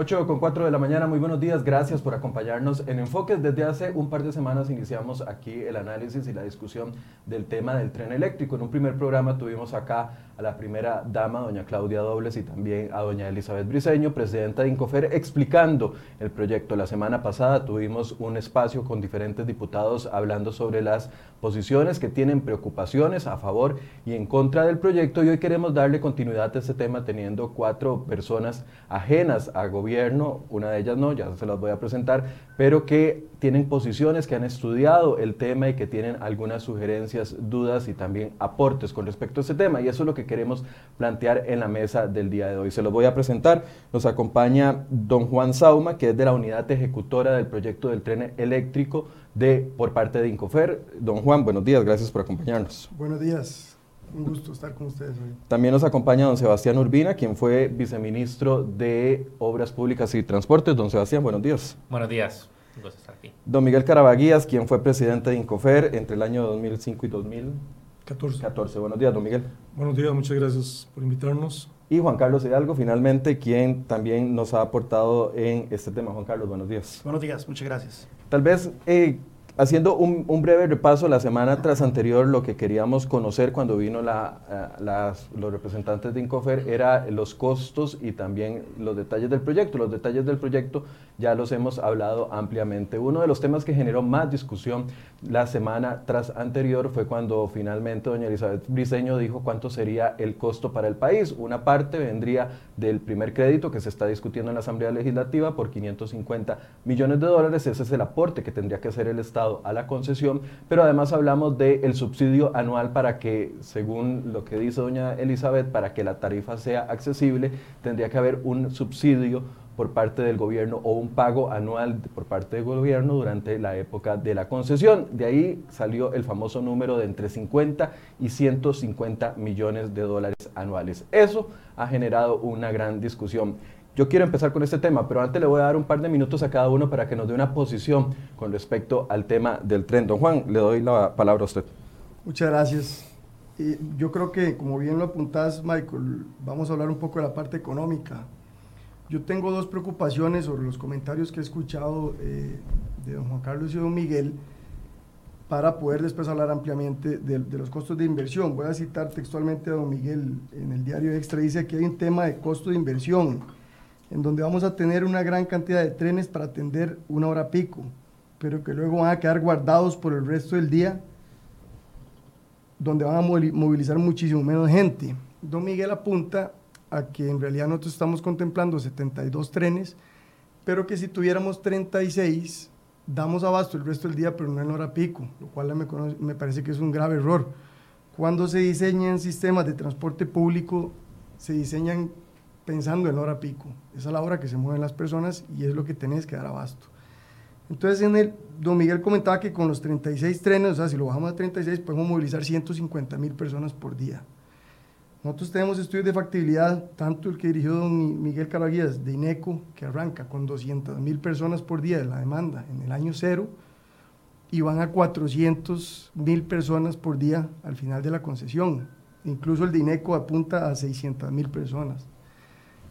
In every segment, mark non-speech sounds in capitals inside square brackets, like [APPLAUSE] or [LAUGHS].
8 con 4 de la mañana, muy buenos días, gracias por acompañarnos en Enfoques. Desde hace un par de semanas iniciamos aquí el análisis y la discusión del tema del tren eléctrico. En un primer programa tuvimos acá a la primera dama, doña Claudia Dobles, y también a doña Elizabeth Briseño, presidenta de Incofer, explicando el proyecto. La semana pasada tuvimos un espacio con diferentes diputados hablando sobre las posiciones que tienen preocupaciones a favor y en contra del proyecto y hoy queremos darle continuidad a este tema teniendo cuatro personas ajenas a gobierno, una de ellas no, ya se las voy a presentar, pero que tienen posiciones, que han estudiado el tema y que tienen algunas sugerencias, dudas y también aportes con respecto a este tema. Y eso es lo que queremos plantear en la mesa del día de hoy. Se los voy a presentar. Nos acompaña don Juan Sauma, que es de la unidad ejecutora del proyecto del tren eléctrico de, por parte de Incofer. Don Juan, buenos días, gracias por acompañarnos. Buenos días. Un gusto estar con ustedes hoy. También nos acompaña don Sebastián Urbina, quien fue viceministro de Obras Públicas y Transportes. Don Sebastián, buenos días. Buenos días. Un gusto estar aquí. Don Miguel Carabaguías, quien fue presidente de Incofer entre el año 2005 y 2014. 14. Buenos días, don Miguel. Buenos días, muchas gracias por invitarnos. Y Juan Carlos Hidalgo, finalmente, quien también nos ha aportado en este tema. Juan Carlos, buenos días. Buenos días, muchas gracias. Tal vez eh, Haciendo un, breve repaso, la semana tras anterior lo que queríamos conocer cuando vino la, eh, los representantes de Incofer era los costos y también los detalles del proyecto. Los detalles del proyecto ya los hemos hablado ampliamente. Uno de los temas que generó más discusión la semana tras anterior fue cuando finalmente doña Elizabeth Briseño dijo cuánto sería el costo para el país. Una parte vendría del primer crédito que se está discutiendo en la Asamblea Legislativa por 550 millones de dólares. Ese es el aporte que tendría que hacer el Estado a la concesión, pero además hablamos del subsidio anual para que, según lo que dice doña Elizabeth, para que la tarifa sea accesible, tendría que haber un subsidio por parte del gobierno o un pago anual por parte del gobierno durante la época de la concesión. De ahí salió el famoso número de entre 50 y 150 millones de dólares anuales. Eso ha generado una gran discusión. Yo quiero empezar con este tema, pero antes le voy a dar un par de minutos a cada uno para que nos dé una posición con respecto al tema del tren. Don Juan, le doy la palabra a usted. Muchas gracias. yo creo que, como bien lo apuntás, Michael, vamos a hablar un poco de la parte económica. Yo tengo dos preocupaciones sobre los comentarios que he escuchado eh, de don Juan Carlos y don Miguel para poder después hablar ampliamente de, de, los costos de inversión. Voy a citar textualmente a don Miguel en el diario Extra, dice que hay un tema de costo de inversión en donde vamos a tener una gran cantidad de trenes para atender una hora pico, pero que luego van a quedar guardados por el resto del día, donde van a movilizar muchísimo menos gente. Don Miguel apunta a que en realidad nosotros estamos contemplando 72 trenes, pero que si tuviéramos 36, damos abasto el resto del día, pero no en hora pico, lo cual me, me parece que es un grave error. Cuando se diseñan sistemas de transporte público, se diseñan pensando en la hora pico. Esa es la hora que se mueven las personas y es lo que tenés que dar abasto. Entonces, en el, don Miguel comentaba que con los 36 trenes, o sea, si lo bajamos a 36, podemos movilizar 150 mil personas por día. Nosotros tenemos estudios de factibilidad, tanto el que dirigió don Miguel Caraguías de INECO, que arranca con 200 mil personas por día de la demanda en el año cero, y van a 400 mil personas por día al final de la concesión. Incluso el de INECO apunta a 600 mil personas.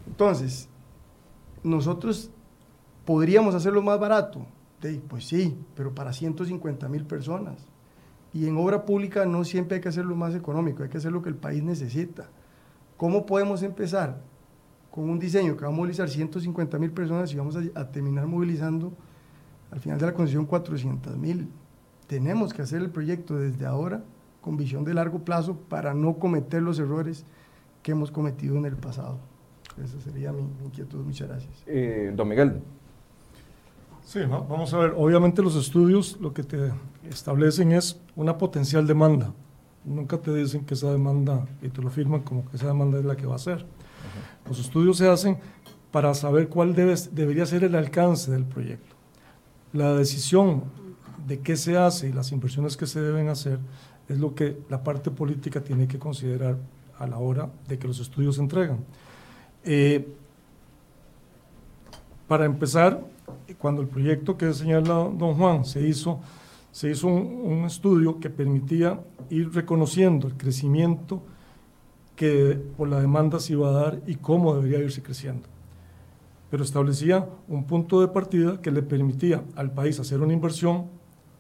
Entonces, nosotros podríamos hacerlo más barato. pues sí, pero para 150 mil personas. Y en obra pública no siempre hay que hacerlo más económico, hay que hacer lo que el país necesita. ¿Cómo podemos empezar? Con un diseño que va a movilizar 150 mil personas y vamos a, terminar movilizando al final de la concesión 400 mil. Tenemos que hacer el proyecto desde ahora con visión de largo plazo para no cometer los errores que hemos cometido en el pasado. Esa sería mi, inquietud. Muchas gracias. Eh, don Miguel. Sí, vamos a ver. Obviamente los estudios lo que te establecen es una potencial demanda. Nunca te dicen que esa demanda, y te lo firman como que esa demanda es la que va a ser. Los estudios se hacen para saber cuál debe, debería ser el alcance del proyecto. La decisión de qué se hace y las inversiones que se deben hacer es lo que la parte política tiene que considerar a la hora de que los estudios se entregan. Eh, para empezar, cuando el proyecto que señala don Juan se hizo, se hizo un, estudio que permitía ir reconociendo el crecimiento que por la demanda se iba a dar y cómo debería irse creciendo. pero establecía un punto de partida que le permitía al país hacer una inversión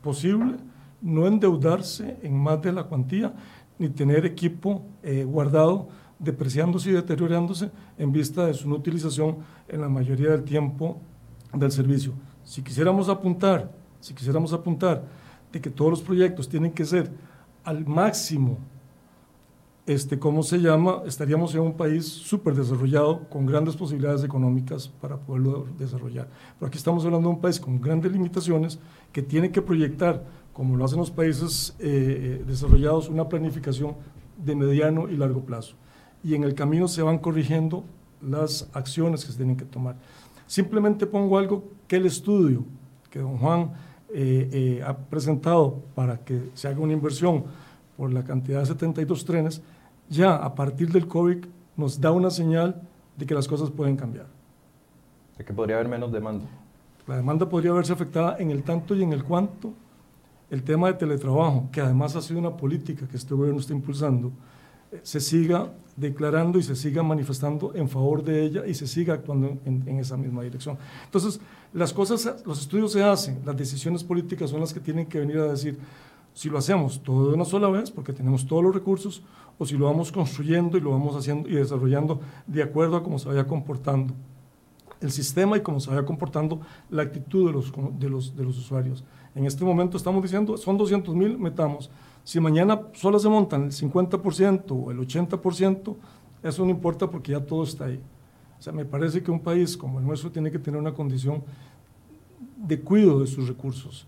posible, no endeudarse en más de la cuantía, ni tener equipo eh, guardado depreciándose y deteriorándose en vista de su no utilización en la mayoría del tiempo del servicio. Si quisiéramos apuntar, si quisiéramos apuntar de que todos los proyectos tienen que ser al máximo, este, ¿cómo se llama? Estaríamos en un país súper desarrollado, con grandes posibilidades económicas para poderlo desarrollar. Pero aquí estamos hablando de un país con grandes limitaciones que tiene que proyectar, como lo hacen los países eh, desarrollados, una planificación de mediano y largo plazo y en el camino se van corrigiendo las acciones que se tienen que tomar. Simplemente pongo algo que el estudio que don Juan eh, eh, ha presentado para que se haga una inversión por la cantidad de 72 trenes, ya a partir del COVID nos da una señal de que las cosas pueden cambiar. De que podría haber menos demanda. La demanda podría verse afectada en el tanto y en el cuanto el tema de teletrabajo, que además ha sido una política que este gobierno está impulsando, se siga declarando y se siga manifestando en favor de ella y se siga actuando en, esa misma dirección. Entonces, las cosas, los estudios se hacen, las decisiones políticas son las que tienen que venir a decir si lo hacemos todo de una sola vez, porque tenemos todos los recursos, o si lo vamos construyendo y lo vamos haciendo y desarrollando de acuerdo a cómo se vaya comportando el sistema y cómo se vaya comportando la actitud de los, de los, de los usuarios. En este momento estamos diciendo, son 200 mil, metamos si mañana solo se montan el 50% o el 80%, eso no importa porque ya todo está ahí. O sea, me parece que un país como el nuestro tiene que tener una condición de cuidado de sus recursos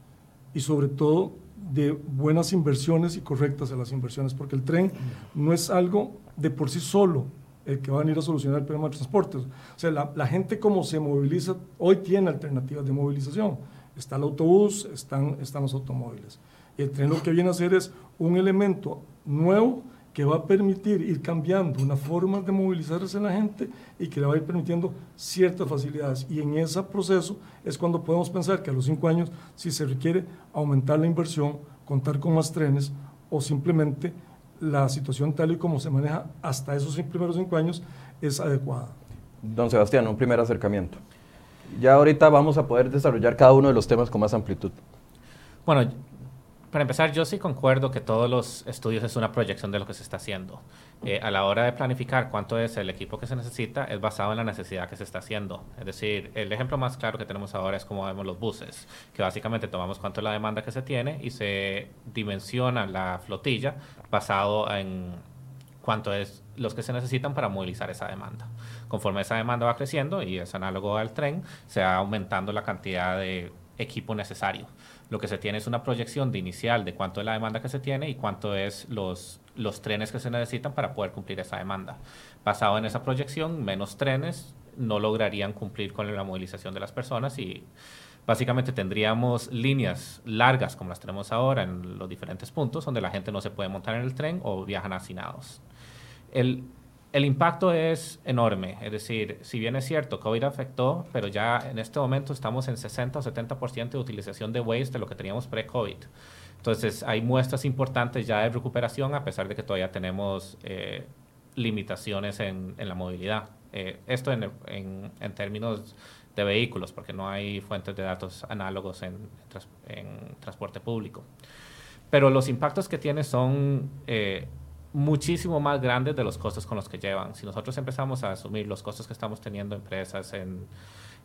y sobre todo de buenas inversiones y correctas a las inversiones, porque el tren no es algo de por sí solo el que va a venir a solucionar el problema de transporte. O sea, la, la gente como se moviliza, hoy tiene alternativas de movilización. Está el autobús, están, están los automóviles. El tren lo que viene a hacer es un elemento nuevo que va a permitir ir cambiando una forma de movilizarse la gente y que le va a ir permitiendo ciertas facilidades. Y en ese proceso es cuando podemos pensar que a los cinco años, si se requiere aumentar la inversión, contar con más trenes o simplemente la situación tal y como se maneja hasta esos primeros cinco años es adecuada. Don Sebastián, un primer acercamiento. Ya ahorita vamos a poder desarrollar cada uno de los temas con más amplitud. Bueno, para empezar, yo sí concuerdo que todos los estudios es una proyección de lo que se está haciendo. Eh, a la hora de planificar cuánto es el equipo que se necesita, es basado en la necesidad que se está haciendo. Es decir, el ejemplo más claro que tenemos ahora es como vemos los buses, que básicamente tomamos cuánto es la demanda que se tiene y se dimensiona la flotilla basado en cuánto es los que se necesitan para movilizar esa demanda. Conforme esa demanda va creciendo, y es análogo al tren, se va aumentando la cantidad de equipo necesario lo que se tiene es una proyección de inicial de cuánto es la demanda que se tiene y cuánto es los, los trenes que se necesitan para poder cumplir esa demanda. Basado en esa proyección, menos trenes no lograrían cumplir con la movilización de las personas y básicamente tendríamos líneas largas como las tenemos ahora en los diferentes puntos donde la gente no se puede montar en el tren o viajan hacinados. El, el impacto es enorme, es decir, si bien es cierto, COVID afectó, pero ya en este momento estamos en 60 o 70% de utilización de Waze de lo que teníamos pre-COVID. Entonces, hay muestras importantes ya de recuperación, a pesar de que todavía tenemos eh, limitaciones en, la movilidad. Eh, esto en, términos de vehículos, porque no hay fuentes de datos análogos en, en transporte público. Pero los impactos que tiene son eh, muchísimo más grandes de los costos con los que llevan. Si nosotros empezamos a asumir los costos que estamos teniendo empresas en,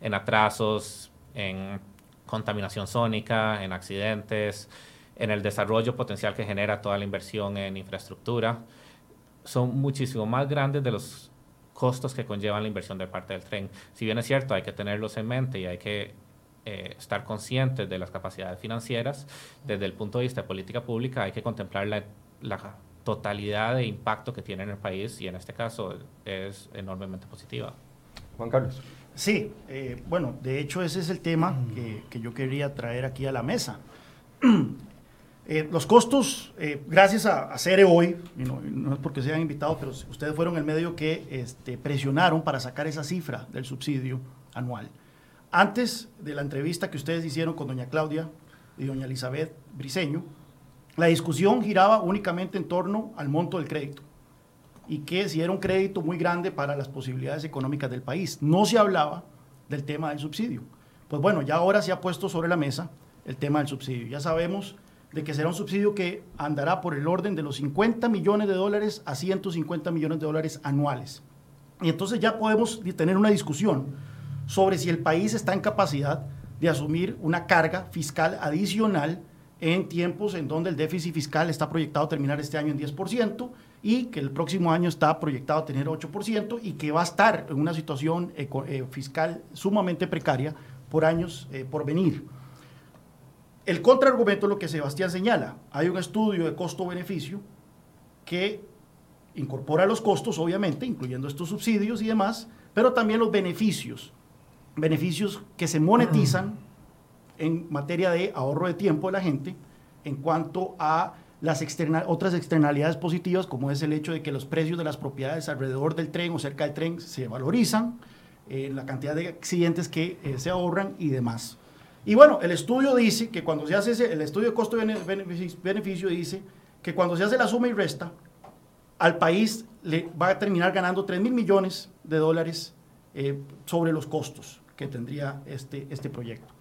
en atrasos, en contaminación sónica, en accidentes, en el desarrollo potencial que genera toda la inversión en infraestructura, son muchísimo más grandes de los costos que conllevan la inversión de parte del tren. Si bien es cierto, hay que tenerlos en mente y hay que eh, estar conscientes de las capacidades financieras, desde el punto de vista de política pública hay que contemplar la, la totalidad de impacto que tiene en el país y en este caso es enormemente positiva. Juan Carlos. Sí, eh, bueno, de hecho ese es el tema que, que, yo quería traer aquí a la mesa. [CLEARS THROAT] Eh, los costos, eh, gracias a, a, CERE hoy, y no, no, es porque sean invitados, pero ustedes fueron el medio que este, presionaron para sacar esa cifra del subsidio anual. Antes de la entrevista que ustedes hicieron con doña Claudia y doña Elizabeth Briseño, la discusión giraba únicamente en torno al monto del crédito y que si era un crédito muy grande para las posibilidades económicas del país. No se hablaba del tema del subsidio. Pues bueno, ya ahora se ha puesto sobre la mesa el tema del subsidio. Ya sabemos de que será un subsidio que andará por el orden de los 50 millones de dólares a 150 millones de dólares anuales. Y entonces ya podemos tener una discusión sobre si el país está en capacidad de asumir una carga fiscal adicional en tiempos en donde el déficit fiscal está proyectado terminar este año en 10% y que el próximo año está proyectado tener 8% y que va a estar en una situación eh, fiscal sumamente precaria por años eh, por venir. El contraargumento es lo que Sebastián señala. Hay un estudio de costo-beneficio que incorpora los costos, obviamente, incluyendo estos subsidios y demás, pero también los beneficios. Beneficios que se monetizan en materia de ahorro de tiempo de la gente en cuanto a las otras externalidades positivas, como es el hecho de que los precios de las propiedades alrededor del tren o cerca del tren se valorizan, eh, la cantidad de accidentes que eh, se ahorran y demás. Y bueno, el estudio dice que cuando se hace ese, el estudio de costo-beneficio dice que cuando se hace la suma y resta, al país le va a terminar ganando 3 mil millones de dólares eh, sobre los costos que tendría este, este proyecto.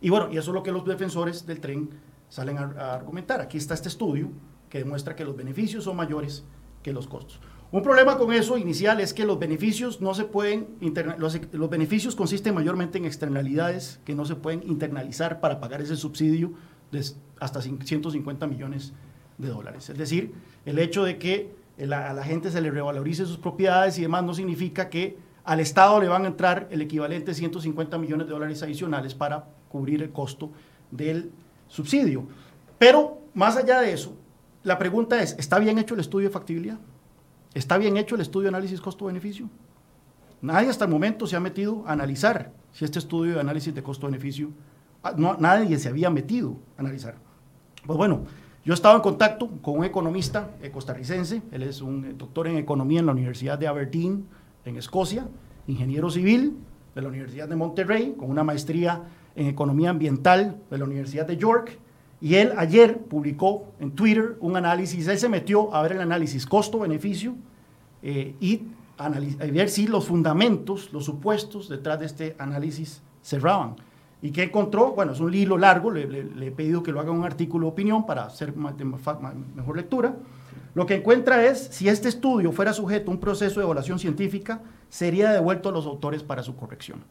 Y bueno, y eso es lo que los defensores del tren salen a argumentar. Aquí está este estudio que demuestra que los beneficios son mayores que los costos. Un problema con eso inicial es que los beneficios no se pueden los, los, beneficios consisten mayormente en externalidades que no se pueden internalizar para pagar ese subsidio de hasta 150 millones de dólares. Es decir, el hecho de que a la gente se le revalorice sus propiedades y demás no significa que al Estado le van a entrar el equivalente de 150 millones de dólares adicionales para cubrir el costo del subsidio. Pero más allá de eso, la pregunta es, ¿está bien hecho el estudio de factibilidad? ¿Está bien hecho el estudio de análisis costo-beneficio? Nadie hasta el momento se ha metido a analizar si este estudio de análisis de costo-beneficio, ah, no, nadie se había metido a analizar. Pues bueno, yo he estado en contacto con un economista eh, costarricense, él es un eh, doctor en economía en la Universidad de Aberdeen, en Escocia, ingeniero civil de la Universidad de Monterrey, con una maestría en economía ambiental de la Universidad de York, y él ayer publicó en Twitter un análisis, él se metió a ver el análisis costo-beneficio eh, y a ver si los fundamentos, los supuestos detrás de este análisis cerraban. ¿Y qué encontró? Bueno, es un hilo largo, le, he pedido que lo haga un artículo de opinión para hacer mejor lectura. Lo que encuentra es, si este estudio fuera sujeto a un proceso de evaluación científica, sería devuelto a los autores para su corrección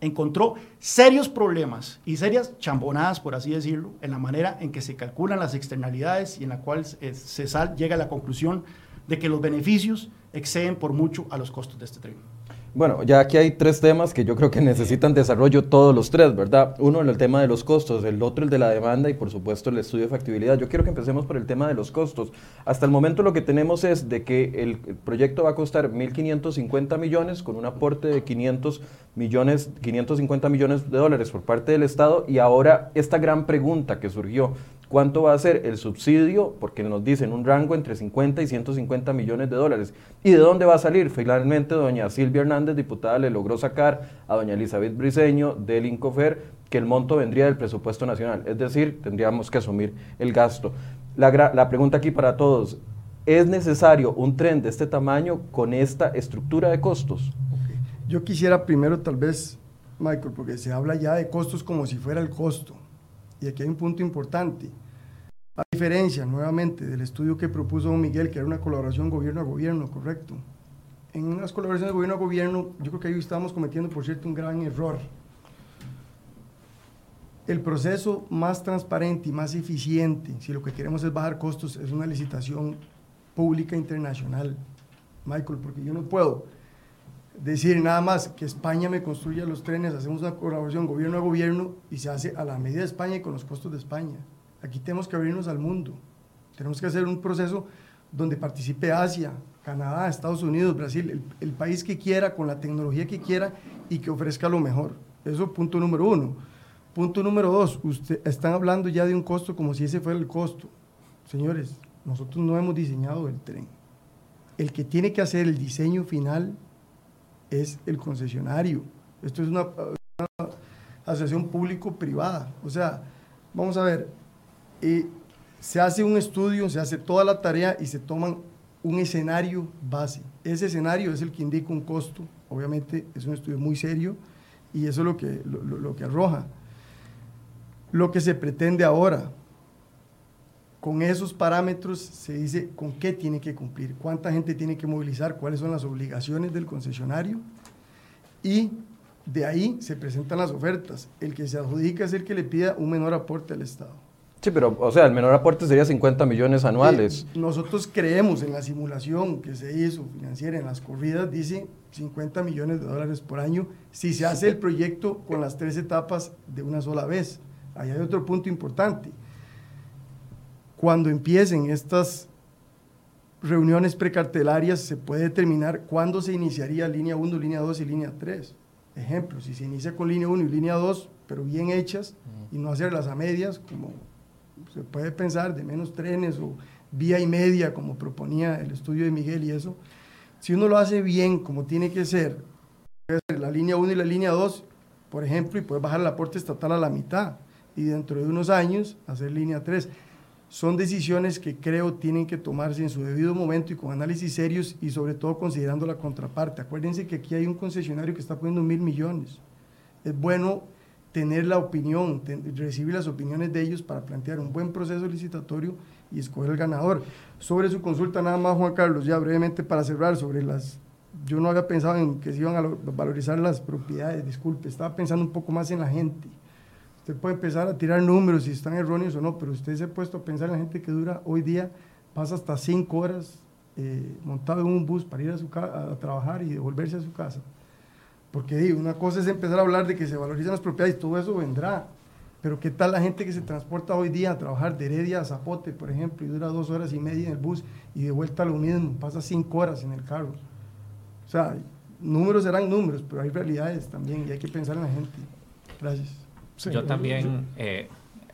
encontró serios problemas y serias chambonadas, por así decirlo, en la manera en que se calculan las externalidades y en la cual se, llega a la conclusión de que los beneficios exceden por mucho a los costos de este tren. Bueno, ya aquí hay tres temas que yo creo que necesitan desarrollo todos los tres, ¿verdad? Uno el tema de los costos, el otro el de la demanda y por supuesto el estudio de factibilidad. Yo quiero que empecemos por el tema de los costos. Hasta el momento lo que tenemos es de que el, proyecto va a costar 1.550 millones con un aporte de 500 millones, 550 millones de dólares por parte del Estado y ahora esta gran pregunta que surgió, ¿Cuánto va a ser el subsidio? Porque nos dicen un rango entre 50 y 150 millones de dólares. ¿Y de dónde va a salir? Finalmente, doña Silvia Hernández, diputada, le logró sacar a doña Elizabeth Briseño del Incofer que el monto vendría del presupuesto nacional. Es decir, tendríamos que asumir el gasto. La, pregunta aquí para todos, ¿es necesario un tren de este tamaño con esta estructura de costos? Yo quisiera primero tal vez, Michael, porque se habla ya de costos como si fuera el costo y aquí hay un punto importante. A diferencia, nuevamente, del estudio que propuso don Miguel, que era una colaboración gobierno a gobierno, correcto. En unas colaboraciones gobierno a gobierno, yo creo que ahí estamos cometiendo, por cierto, un gran error. El proceso más transparente y más eficiente, si lo que queremos es bajar costos, es una licitación pública internacional. Michael, porque yo no puedo decir nada más que España me construya los trenes, hacemos una colaboración gobierno a gobierno y se hace a la medida de España y con los costos de España. Aquí tenemos que abrirnos al mundo. Tenemos que hacer un proceso donde participe Asia, Canadá, Estados Unidos, Brasil, el, país que quiera, con la tecnología que quiera y que ofrezca lo mejor. Eso punto número uno. Punto número dos, usted, están hablando ya de un costo como si ese fuera el costo. Señores, nosotros no hemos diseñado el tren. El que tiene que hacer el diseño final es el concesionario. Esto es una, asociación público-privada. O sea, vamos a ver, eh, se hace un estudio, se hace toda la tarea y se toman un escenario base. Ese escenario es el que indica un costo, obviamente es un estudio muy serio y eso es lo que, lo que arroja. Lo que se pretende ahora, con esos parámetros se dice con qué tiene que cumplir, cuánta gente tiene que movilizar, cuáles son las obligaciones del concesionario y de ahí se presentan las ofertas. El que se adjudica es el que le pida un menor aporte al Estado. Sí, pero, o sea, el menor aporte sería 50 millones anuales. nosotros creemos en la simulación que se hizo financiera en las corridas, dice 50 millones de dólares por año si se hace el proyecto con las tres etapas de una sola vez. Ahí hay otro punto importante. Cuando empiecen estas reuniones precartelarias, se puede determinar cuándo se iniciaría línea 1, línea 2 y línea 3. Ejemplo, si se inicia con línea 1 y línea 2, pero bien hechas, y no hacerlas a medias, como se puede pensar, de menos trenes o vía y media, como proponía el estudio de Miguel y eso, si uno lo hace bien, como tiene que ser, la línea 1 y la línea 2, por ejemplo, y puede bajar el aporte estatal a la mitad, y dentro de unos años hacer línea 3 son decisiones que creo tienen que tomarse en su debido momento y con análisis serios y sobre todo considerando la contraparte. Acuérdense que aquí hay un concesionario que está poniendo mil millones. Es bueno tener la opinión, recibir las opiniones de ellos para plantear un buen proceso licitatorio y escoger el ganador. Sobre su consulta, nada más, Juan Carlos, ya brevemente para cerrar, sobre las... Yo no había pensado en que se iban a valorizar las propiedades, disculpe, estaba pensando un poco más en la gente Usted puede empezar a tirar números si están erróneos o no, pero usted se ha puesto a pensar en la gente que dura hoy día, pasa hasta cinco horas eh, montado en un bus para ir a, su a trabajar y devolverse a su casa. Porque digo, una cosa es empezar a hablar de que se valorizan las propiedades todo eso vendrá. Pero ¿qué tal la gente que se transporta hoy día a trabajar de Heredia a Zapote, por ejemplo, y dura dos horas y media en el bus y de vuelta lo mismo, pasa cinco horas en el carro? O sea, números serán números, pero hay realidades también y hay que pensar en la gente. Gracias yo también eh,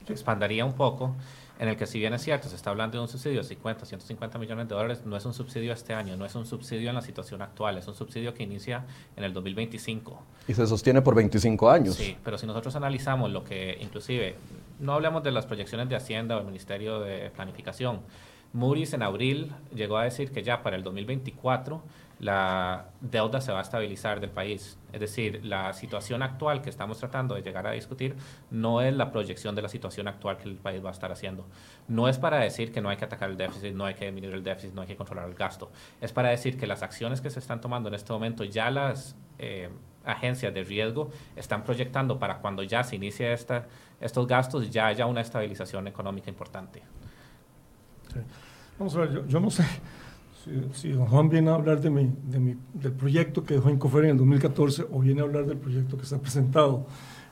expandaría un poco en el que si bien es cierto, se está hablando de un subsidio de 50, 150 millones de dólares, no es un subsidio este año, no es un subsidio en la situación actual, es un subsidio que inicia en el 2025. Y se sostiene por 25 años. Sí, pero si nosotros analizamos lo que inclusive, no hablamos de las proyecciones de Hacienda o el Ministerio de Planificación, Moody's en abril llegó a decir que ya para el 2024 la deuda se va a estabilizar del país. Es decir, la situación actual que estamos tratando de llegar a discutir no es la proyección de la situación actual que el país va a estar haciendo. No es para decir que no hay que atacar el déficit, no hay que disminuir el déficit, no hay que controlar el gasto. Es para decir que las acciones que se están tomando en este momento ya las eh, agencias de riesgo están proyectando para cuando ya se inicie esta, estos gastos ya haya una estabilización económica importante. Vamos a ver, yo no sé si, don Juan viene a hablar de mi, de mi, del proyecto que dejó Incofer en el 2014 o viene a hablar del proyecto que está presentado,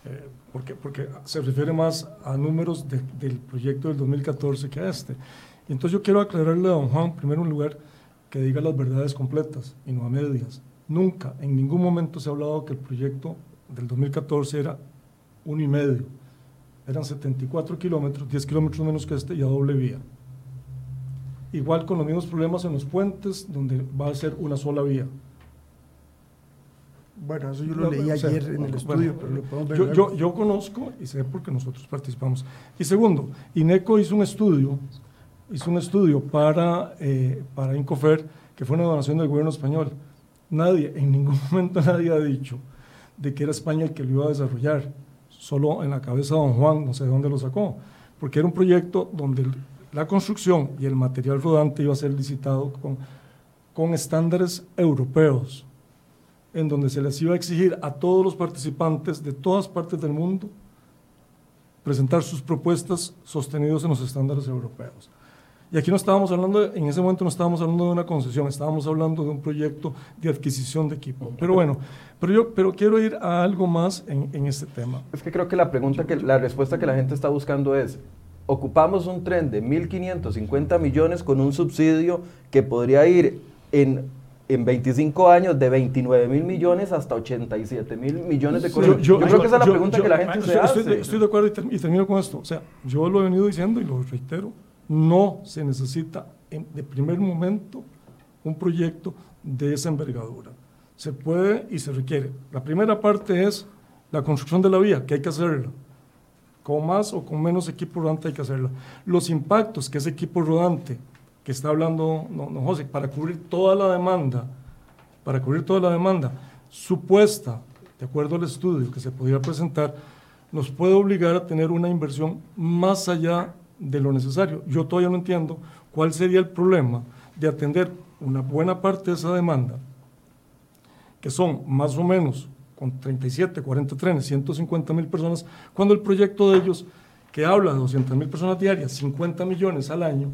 eh, porque, porque se refiere más a números del proyecto del 2014 que a este. Entonces yo quiero aclararle a don Juan, en lugar, que diga las verdades completas y no a medias. Nunca, en ningún momento se ha hablado que el proyecto del 2014 era uno y medio. Eran 74 kilómetros, 10 kilómetros menos que este y a doble vía. Igual con los mismos problemas en los puentes, donde va a ser una sola vía. Bueno, eso yo lo leí ayer en el estudio, pero lo podemos ver yo, yo, yo, conozco y sé porque nosotros participamos. Y segundo, INECO hizo un estudio, hizo un estudio para, eh, para Incofer, que fue una donación del gobierno español. Nadie, en ningún [LAUGHS] momento nadie ha dicho de que era España el que lo iba a desarrollar. Solo en la cabeza de don Juan, no sé de dónde lo sacó, porque era un proyecto donde la construcción y el material rodante iba a ser licitado con, con estándares europeos, en donde se les iba a exigir a todos los participantes de todas partes del mundo presentar sus propuestas sostenidos en los estándares europeos. Y aquí no estábamos hablando, en ese momento no estábamos hablando de una concesión, estábamos hablando de un proyecto de adquisición de equipo. Pero bueno, pero yo pero quiero ir a algo más en, en este tema. Es que creo que la pregunta, que la respuesta que la gente está buscando es, ocupamos un tren de 1.550 millones con un subsidio que podría ir en, en 25 años de 29 mil millones hasta 87 mil millones de colones. Yo, creo que esa es la pregunta que la gente se hace. Estoy, de acuerdo y, termino con esto. O sea, yo lo he venido diciendo y lo reitero, no se necesita en, de primer momento un proyecto de esa envergadura. Se puede y se requiere. La primera parte es la construcción de la vía, que hay que hacerla con más o con menos equipo rodante hay que hacerlo. Los impactos que ese equipo rodante, que está hablando no, José, para cubrir toda la demanda, para cubrir toda la demanda supuesta de acuerdo al estudio que se podía presentar, nos puede obligar a tener una inversión más allá de lo necesario. Yo todavía no entiendo cuál sería el problema de atender una buena parte de esa demanda, que son más o menos con 37, 40 trenes, 150 mil personas, cuando el proyecto de ellos, que habla de 200 mil personas diarias, 50 millones al año,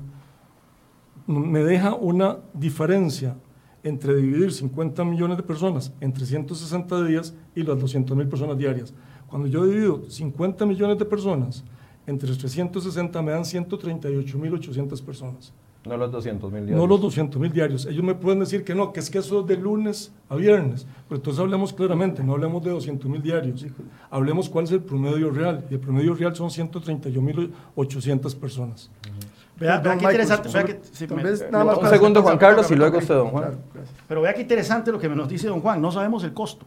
me deja una diferencia entre dividir 50 millones de personas en 360 días y las 200 mil personas diarias. Cuando yo divido 50 millones de personas entre 360 me dan 138 mil 800 personas. No los 200 mil diarios. No los 200 mil diarios. Ellos me pueden decir que no, que es que eso es de lunes a viernes. Pero entonces hablemos claramente, no hablemos de 200 mil diarios. Hablemos cuál es el promedio real. Y el promedio real son 131 mil 800 personas. Vea, vea qué interesante. Vea que, sí, tal me- vez nada más un segundo, Juan Carlos, y luego usted, don Juan. claro. Pero vea qué interesante lo que nos dice don Juan. No sabemos el costo.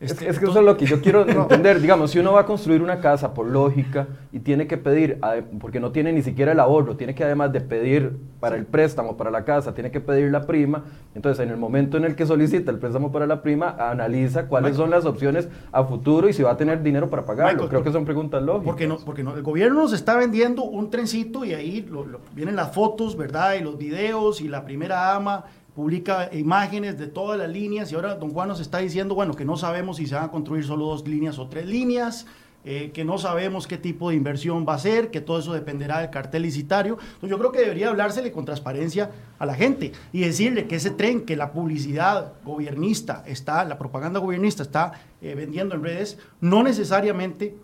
Es, Este, que- es que eso es lo que yo quiero [LAUGHS] [LAUGHS] entender. Digamos, si uno va a construir una casa por lógica y tiene que pedir, porque no tiene ni siquiera el ahorro, tiene que además de pedir para el préstamo, para la casa, tiene que pedir la prima. Entonces, en el momento en el que solicita el préstamo para la prima, analiza cuáles son las opciones a futuro y si va a tener dinero para pagarlo. Michael, Creo que son preguntas lógicas. Porque no, porque no, el gobierno nos está vendiendo un trencito y ahí lo- lo- vienen las fotos, ¿verdad? Y los videos y la primera dama publica imágenes de todas las líneas y ahora don Juan nos está diciendo, bueno, que no sabemos si se van a construir solo dos líneas o tres líneas, eh, que no sabemos qué tipo de inversión va a ser, que todo eso dependerá del cartel licitario. Entonces yo creo que debería hablársele con transparencia a la gente y decirle que ese tren, que la publicidad gobernista está, la propaganda gobernista está eh, vendiendo en redes, no necesariamente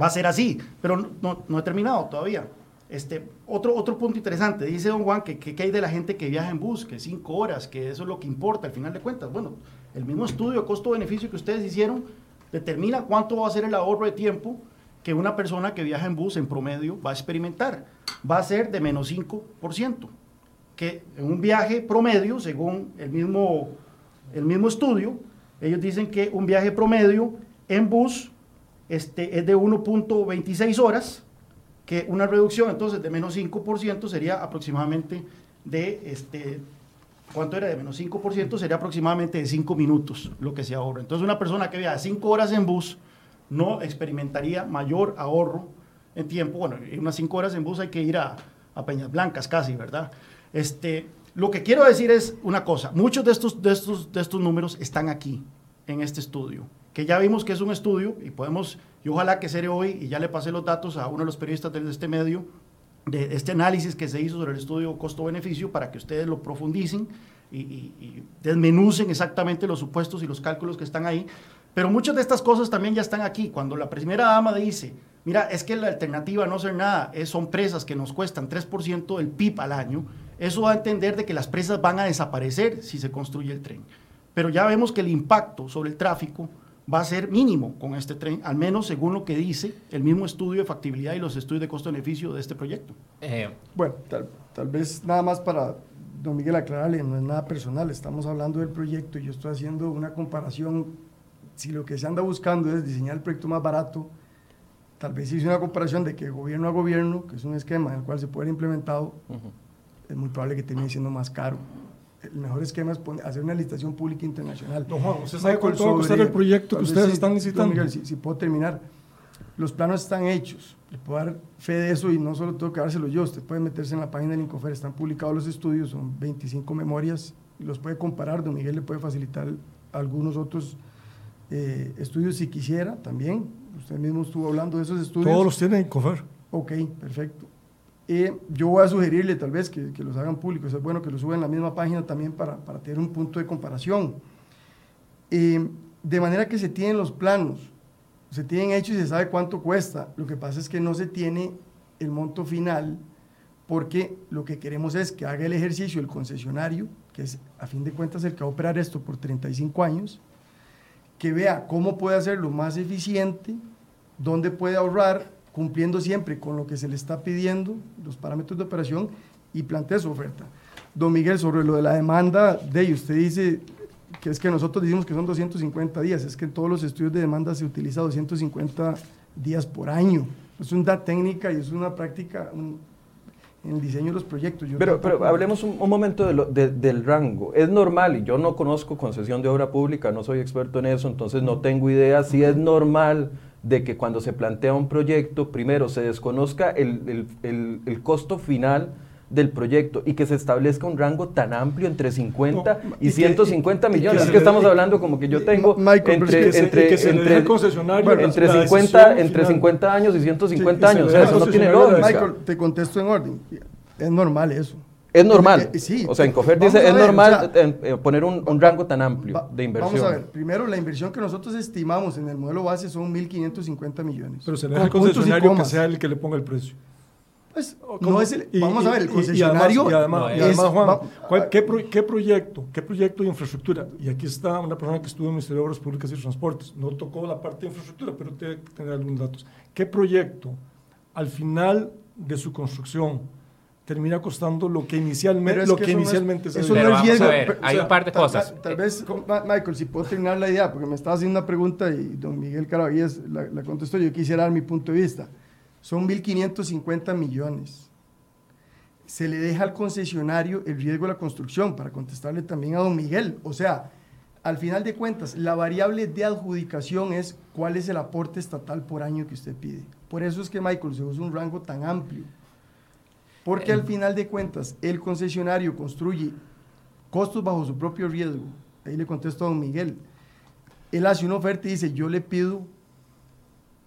va a ser así, pero no, no- terminado todavía. Este, otro, otro punto interesante, dice don Juan que, que, hay de la gente que viaja en bus, que cinco horas, que eso es lo que importa al final de cuentas. Bueno, el mismo estudio costo-beneficio que ustedes hicieron determina cuánto va a ser el ahorro de tiempo que una persona que viaja en bus en promedio va a experimentar. Va a ser de menos 5%, que en un viaje promedio, según el mismo, el mismo estudio, ellos dicen que un viaje promedio en bus este, es de 1.26 horas, que una reducción entonces de menos 5% sería aproximadamente de, este, ¿cuánto era? De menos 5% sería aproximadamente de 5 minutos lo que se ahorra. Entonces una persona que viaja 5 horas en bus no experimentaría mayor ahorro en tiempo. Bueno, en unas 5 horas en bus hay que ir a, a Peñas Blancas casi, ¿verdad? Este, lo que quiero decir es una cosa, muchos de estos, de estos, de estos números están aquí, en este estudio, que ya vimos que es un estudio y podemos, y ojalá que sea hoy, y ya le pasé los datos a uno de los periodistas de este medio, de este análisis que se hizo sobre el estudio costo-beneficio para que ustedes lo profundicen y, y- y desmenucen exactamente los supuestos y los cálculos que están ahí. Pero muchas de estas cosas también ya están aquí. Cuando la primera dama dice, mira, es que la alternativa a no hacer nada es, son presas que nos cuestan 3% del PIB al año, eso da a entender de que las presas van a desaparecer si se construye el tren. Pero ya vemos que el impacto sobre el tráfico va a ser mínimo con este tren, al menos según lo que dice el mismo estudio de factibilidad y los estudios de costo-beneficio de este proyecto. Eh, Bueno, tal, tal vez nada más para don Miguel aclararle, no es nada personal, estamos hablando del proyecto y yo estoy haciendo una comparación, si lo que se anda buscando es diseñar el proyecto más barato, tal vez hice una comparación de que gobierno a gobierno, que es un esquema en el cual se puede haber implementado, es muy probable que termine siendo más caro. El mejor esquema es poner- hacer una licitación pública internacional. Don Juan, ¿usted sabe cuánto va a costar el proyecto que ustedes sí, están licitando? Miguel, si, si puedo terminar. Los planos están hechos. Le puedo dar fe de eso y no solo tengo que dárselo yo. Usted puede meterse en la página del Incofer. Están publicados los estudios, son 25 memorias y los puede comparar. Don Miguel le puede facilitar algunos otros eh, estudios si quisiera también. Usted mismo estuvo hablando de esos estudios. Todos los tienen en COFER. Ok, perfecto. Eh, yo voy a sugerirle tal vez que, los hagan públicos, es bueno que los suban en la misma página también para, tener un punto de comparación. De manera que se tienen los planos, se tienen hechos y se sabe cuánto cuesta. Lo que pasa es que no se tiene el monto final porque lo que queremos es que haga el ejercicio el concesionario, que es a fin de cuentas el que va a operar esto por 35 años, que vea cómo puede hacerlo más eficiente, dónde puede ahorrar, cumpliendo siempre con lo que se le está pidiendo, los parámetros de operación, y plantea su oferta. Don Miguel, sobre lo de la demanda de ellos, usted dice que es que nosotros decimos que son 250 días, es que en todos los estudios de demanda se utiliza 250 días por año. Es una técnica y es una práctica un- en el diseño de los proyectos. Yo Pero, pero hablemos un, un momento de lo- de- del rango. Es normal, y yo no conozco concesión de obra pública, no soy experto en eso, entonces no tengo idea si es normal de que cuando se plantea un proyecto, primero se desconozca el, el- el- el costo final del proyecto y que se establezca un rango tan amplio entre 50 No, y, y que- 150 y que millones. se es que le- estamos hablando como que yo tengo Michael, pero es entre, que se- y entre, que se le entre- deje al concesionario entre la 50, decisión entre final. 50 años y 150 Sí, y se años. le o sea, eso no tiene lógica. Michael, te contesto en orden. Es normal eso. Es normal. Eh, sí. o sea, Incofer Vamos dice, a es ver, normal o sea, eh, eh, poner un, un rango tan amplio Va- de inversión. Vamos a ver, primero la inversión que nosotros estimamos en el modelo base son 1.550 millones. Pero se le deja al y concesionario que sea el que le ponga el precio. Pues, ¿Cómo? no es el- Y- vamos y- a ver, el y- y concesionario. además, y además, y es- además, Juan, va- ¿cuál- qué, pro- qué proyecto, ¿qué proyecto de infraestructura? Y aquí está una persona que estuvo en el Ministerio de Obras Públicas y Transportes. No tocó la parte de infraestructura, pero tiene que tener algunos datos. ¿Qué proyecto, al final de su construcción, termina costando lo que inicialmente, es lo que que eso no es- inicialmente se eso no es riesgo. ver, pero, hay un par de tal- cosas. Tal, tal Eh, vez, Michael, si puedo terminar la idea, porque me estaba haciendo una pregunta y don Miguel Caraballas la, la contestó. Yo quisiera dar mi punto de vista. Son 1.550 millones. Se le deja al concesionario el riesgo de la construcción, para contestarle también a don Miguel. O sea, al final de cuentas, la variable de adjudicación es cuál es el aporte estatal por año que usted pide. Por eso es que, Michael, se usa un rango tan amplio. Porque al final de cuentas, el concesionario construye costos bajo su propio riesgo. Ahí le contesto a don Miguel. Él hace una oferta y dice, yo le pido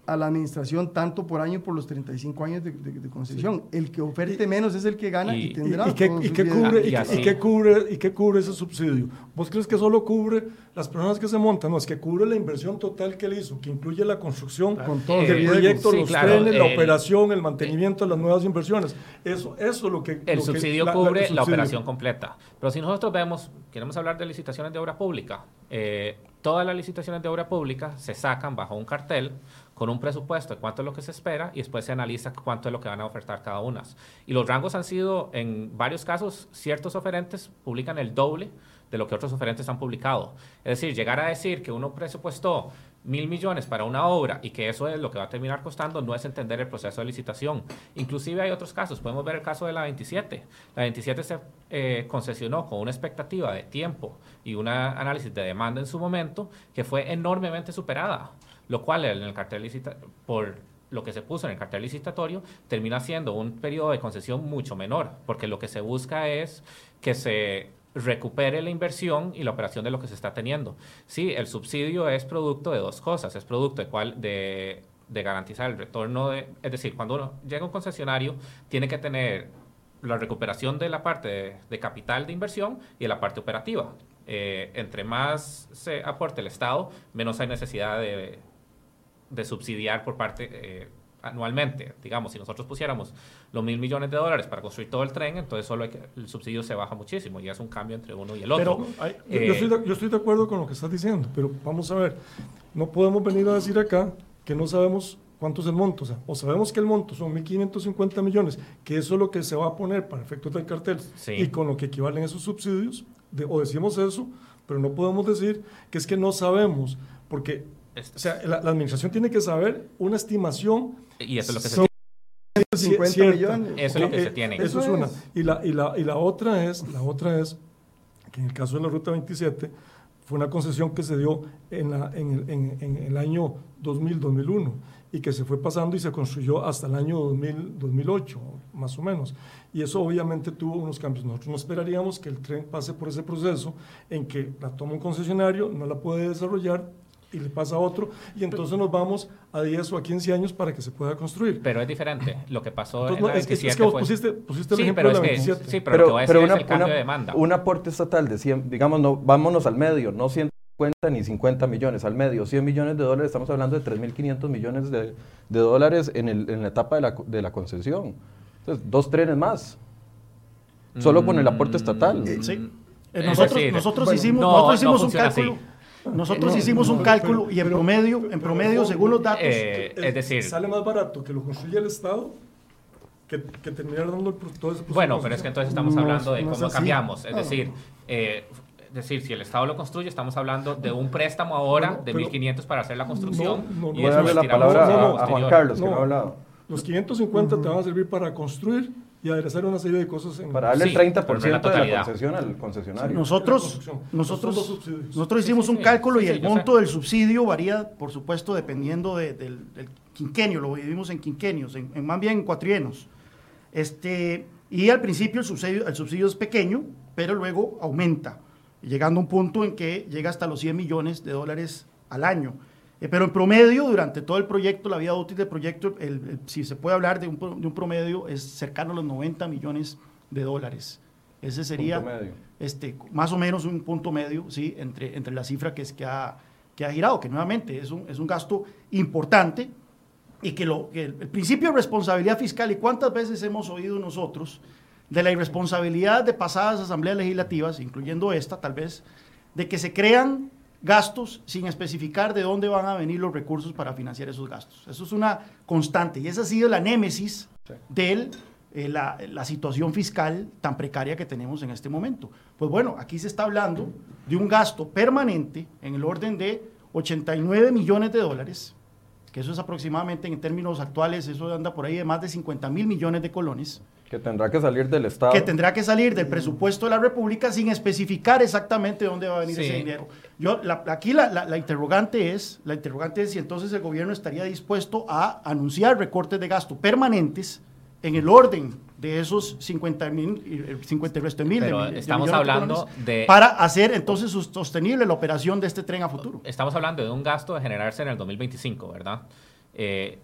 a la administración tanto por año por los 35 años de, de- de concesión. El que oferte menos es el que gana y, Y- ¿Y, tendrá y qué, cubre, y, y qué- así. y qué cubre, ¿Y qué cubre ese subsidio? ¿Vos crees que solo cubre las personas que se montan? No, es que cubre la inversión total que él hizo, que incluye la construcción Con todo Eh, del riesgo. proyecto, sí, los claro, trenes, la operación, el mantenimiento de las nuevas inversiones. Eso, eso es lo que... El lo que- subsidio la- la- cubre la operación completa. Pero si nosotros vemos, queremos hablar de licitaciones de obra pública, eh, todas las licitaciones de obra pública se sacan bajo un cartel con un presupuesto de cuánto es lo que se espera y después se analiza cuánto es lo que van a ofertar cada una. Y los rangos han sido, en varios casos, ciertos oferentes publican el doble de lo que otros oferentes han publicado. Es decir, llegar a decir que uno presupuestó mil millones para una obra y que eso es lo que va a terminar costando no es entender el proceso de licitación. Inclusive hay otros casos, podemos ver el caso de la 27. La 27 se eh, concesionó con una expectativa de tiempo y un análisis de demanda en su momento que fue enormemente superada, lo cual en el cartel por lo que se puso en el cartel licitatorio termina siendo un periodo de concesión mucho menor, porque lo que se busca es que se recupere la inversión y la operación de lo que se está teniendo. Sí, el subsidio es producto de dos cosas, es producto de, cuál, de, de garantizar el retorno, de, es decir, cuando uno llega a un concesionario, tiene que tener la recuperación de la parte de, de capital de inversión y de la parte operativa. Eh, entre más se aporte el Estado, menos hay necesidad de, de subsidiar por parte eh, anualmente. Digamos, si nosotros pusiéramos los mil millones de dólares para construir todo el tren, entonces solo que- el subsidio se baja muchísimo y es un cambio entre uno y el otro. Pero hay- Yo, Eh, yo estoy de, yo estoy de acuerdo con lo que estás diciendo, pero vamos a ver, no podemos venir a decir acá que no sabemos cuánto es el monto, o sea, o sabemos que el monto son 1.550 millones, que eso es lo que se va a poner para efectos del cartel, Sí. y con lo que equivalen esos subsidios, de- o decimos eso, pero no podemos decir que es que no sabemos, porque O sea, la, la administración tiene que saber una estimación y eso es lo que se tiene. 50 cierta. millones. Eso es lo que Eh, se tiene. Eso, Eso es una. Y la, y, la, y la otra es, la otra es que en el caso de la Ruta 27 fue una concesión que se dio en, la, en, el, en- en el año 2000-2001 y que se fue pasando y se construyó hasta el año 2000, 2008, más o menos. Y eso obviamente tuvo unos cambios. Nosotros no esperaríamos que el tren pase por ese proceso en que la toma un concesionario, no la puede desarrollar y le pasa a otro, y entonces nos vamos a 10 o a 15 años para que se pueda construir. Pero es diferente. Lo que pasó Entonces, en no, la es, que- 27 es que vos fue- pusiste, pusiste el Sí, ejemplo pero de la es que- 27. sí, pero, lo que voy a decir es el cambio de demanda. un aporte estatal de 100, digamos, no, vámonos al medio, no 150 ni 50 millones, al medio, 100 millones de dólares, estamos hablando de 3.500 millones de, de dólares en, el- en la etapa de la, de la concesión. Entonces, dos trenes más, solo con el aporte estatal. Mm, Sí. Eh, nosotros decir, nosotros bueno, hicimos, no, nosotros no hicimos un así. Nosotros No, hicimos no, un pero- cálculo y en pero- promedio, en pero- promedio, según los datos, Eh, es decir, Sale más barato que lo construya el Estado que, que terminar dando el, todo ese Bueno, pero es que entonces estamos No, hablando de cómo cambiamos. Es No. decir, eh, es decir, si el Estado lo construye, estamos hablando de un préstamo ahora de pero- 1.500 para hacer la construcción. No, no, y no. Voy a darle la palabra no, a a, Juan. Carlos, que No. no ha hablado. Los 550 te van a servir para construir y aderezar una serie de cosas. En Para darle Sí, el 30% pero no en la de la concesión al concesionario. Nosotros, nosotros, nosotros hicimos sí, un cálculo Sí, y el monto sé. del subsidio varía, por supuesto, dependiendo de- del, del quinquenio, lo dividimos en quinquenios, en, en más bien en cuatrienos. Este, y al principio el subsidio, el subsidio es pequeño, pero luego aumenta, llegando a un punto en que llega hasta los 100 millones de dólares al año. Eh, pero en promedio, durante todo el proyecto, la vida útil del proyecto, el- el- si se puede hablar de un, de un promedio, es cercano a los 90 millones de dólares. Ese sería este, más o menos un punto medio ¿sí? entre, entre la cifra que, es, que, ha, que ha girado, que nuevamente es un, es un gasto importante y que, lo, que el, el principio de responsabilidad fiscal, y cuántas veces hemos oído nosotros de la irresponsabilidad de pasadas asambleas legislativas, incluyendo esta tal vez, de que se crean gastos sin especificar de dónde van a venir los recursos para financiar esos gastos. Eso es una constante y esa ha sido la némesis de la, la situación fiscal tan precaria que tenemos en este momento. Pues bueno, aquí se está hablando de un gasto permanente en el orden de 89 millones de dólares, que eso es aproximadamente en términos actuales, eso anda por ahí de más de 50 mil millones de colones, Que tendrá que salir del Estado. que tendrá que salir del presupuesto de la República sin especificar exactamente dónde va a venir Sí. ese dinero. Yo, la- aquí la, la- la interrogante es, la interrogante es si entonces el gobierno estaría dispuesto a anunciar recortes de gasto permanentes en el orden de esos 50 mil, 50 y resto mil. de Pero mil- de estamos de hablando de- Para hacer entonces sostenible la operación de este tren a futuro. Estamos hablando de un gasto de generarse en el 2025, ¿verdad? Eh,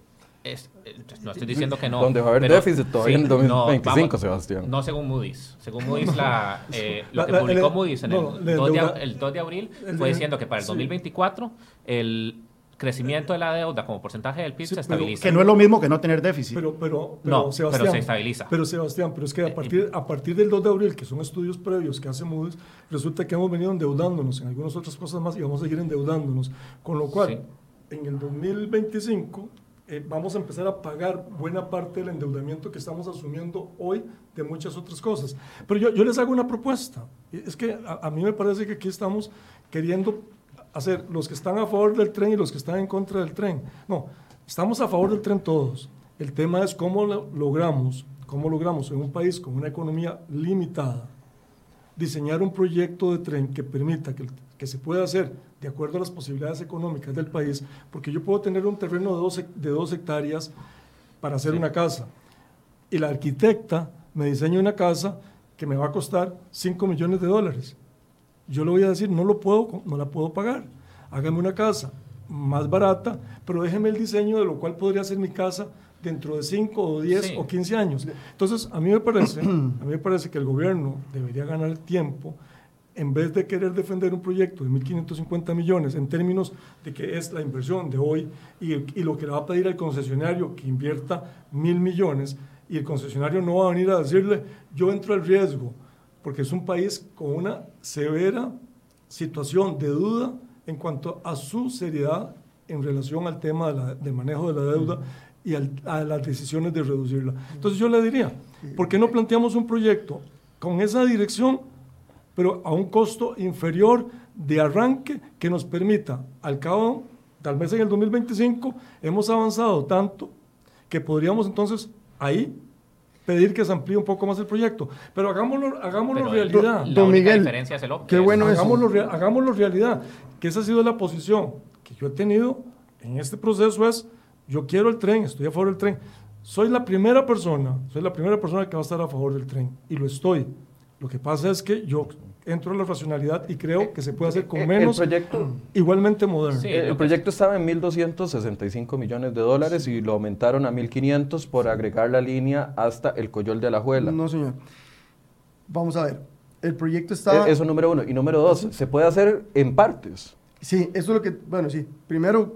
es- eh, no estoy diciendo que no. Donde va a haber pero- déficit todavía en no, 2025, vamos- Sebastián. No según Moody's. Según Moody's, la, eh, lo La- que publicó Moody's en no, el, el 2 de, el 2 de abril el fue diciendo que para el sí. 2024 el crecimiento de la deuda como porcentaje del PIB Sí, se pero- estabiliza. Que no es lo mismo que no tener déficit. Pero, pero, No, pero, Sebastián, pero se estabiliza. Pero Sebastián, pero es que Eh, a partir, a partir del 2 de abril, que son estudios previos que hace Moody's, resulta que hemos venido endeudándonos en algunas otras cosas más y vamos a seguir endeudándonos. Con lo cual, en el 2025 eh, vamos a empezar a pagar buena parte del endeudamiento que estamos asumiendo hoy de muchas otras cosas. Pero yo, yo les hago una propuesta. Es que a, mí me parece que aquí estamos queriendo hacer los que están a favor del tren y los que están en contra del tren. No, estamos a favor del tren todos. El tema es cómo lo logramos, cómo logramos en un país con una economía limitada, diseñar un proyecto de tren que permita que, que se pueda hacer de acuerdo a las posibilidades económicas del país, porque yo puedo tener un terreno de dos, de dos hectáreas para hacer Sí. una casa, y la arquitecta me diseña una casa que me va a costar 5 millones de dólares. Yo le voy a decir, no, lo puedo, no la puedo pagar. Hágame una casa más barata, pero déjeme el diseño de lo cual podría ser mi casa dentro de 5 o 10 Sí. o 15 años. Entonces, a mí me parece, [CLEARS THROAT] a mí me parece que el gobierno debería ganar tiempo en vez de querer defender un proyecto de 1.550 millones en términos de que es la inversión de hoy y, y lo que le va a pedir al concesionario que invierta mil millones y el concesionario no va a venir a decirle yo entro al riesgo porque es un país con una severa situación de duda en cuanto a su seriedad en relación al tema de la- del manejo de la deuda y al- a las decisiones de reducirla. Entonces yo le diría, ¿por qué no planteamos un proyecto con esa dirección, pero a un costo inferior de arranque que nos permita, al cabo, tal vez en el 2025, hemos avanzado tanto que podríamos entonces ahí pedir que se amplíe un poco más el proyecto. Pero hagámoslo, hagámoslo Pero realidad. La Don Miguel, diferencia es el qué bueno eso. hagámoslo, rea- hagámoslo realidad. Que esa ha sido la posición que yo he tenido en este proceso es, yo quiero el tren, estoy a favor del tren. Soy la primera persona, soy la primera persona que va a estar a favor del tren y lo estoy. Lo que pasa es que yo entro en la racionalidad y creo que se puede hacer con El- menos, El proyecto, [CLEARS THROAT] igualmente moderno. Sí. el- el proyecto estaba en 1.265 millones de dólares y lo aumentaron a 1.500 por agregar la línea hasta el Coyol de Alajuela. No, señor. Vamos a ver. El proyecto estaba... Eh, Eso número uno. Y número dos, se puede hacer en partes. Sí, eso es lo que, bueno, sí. Primero,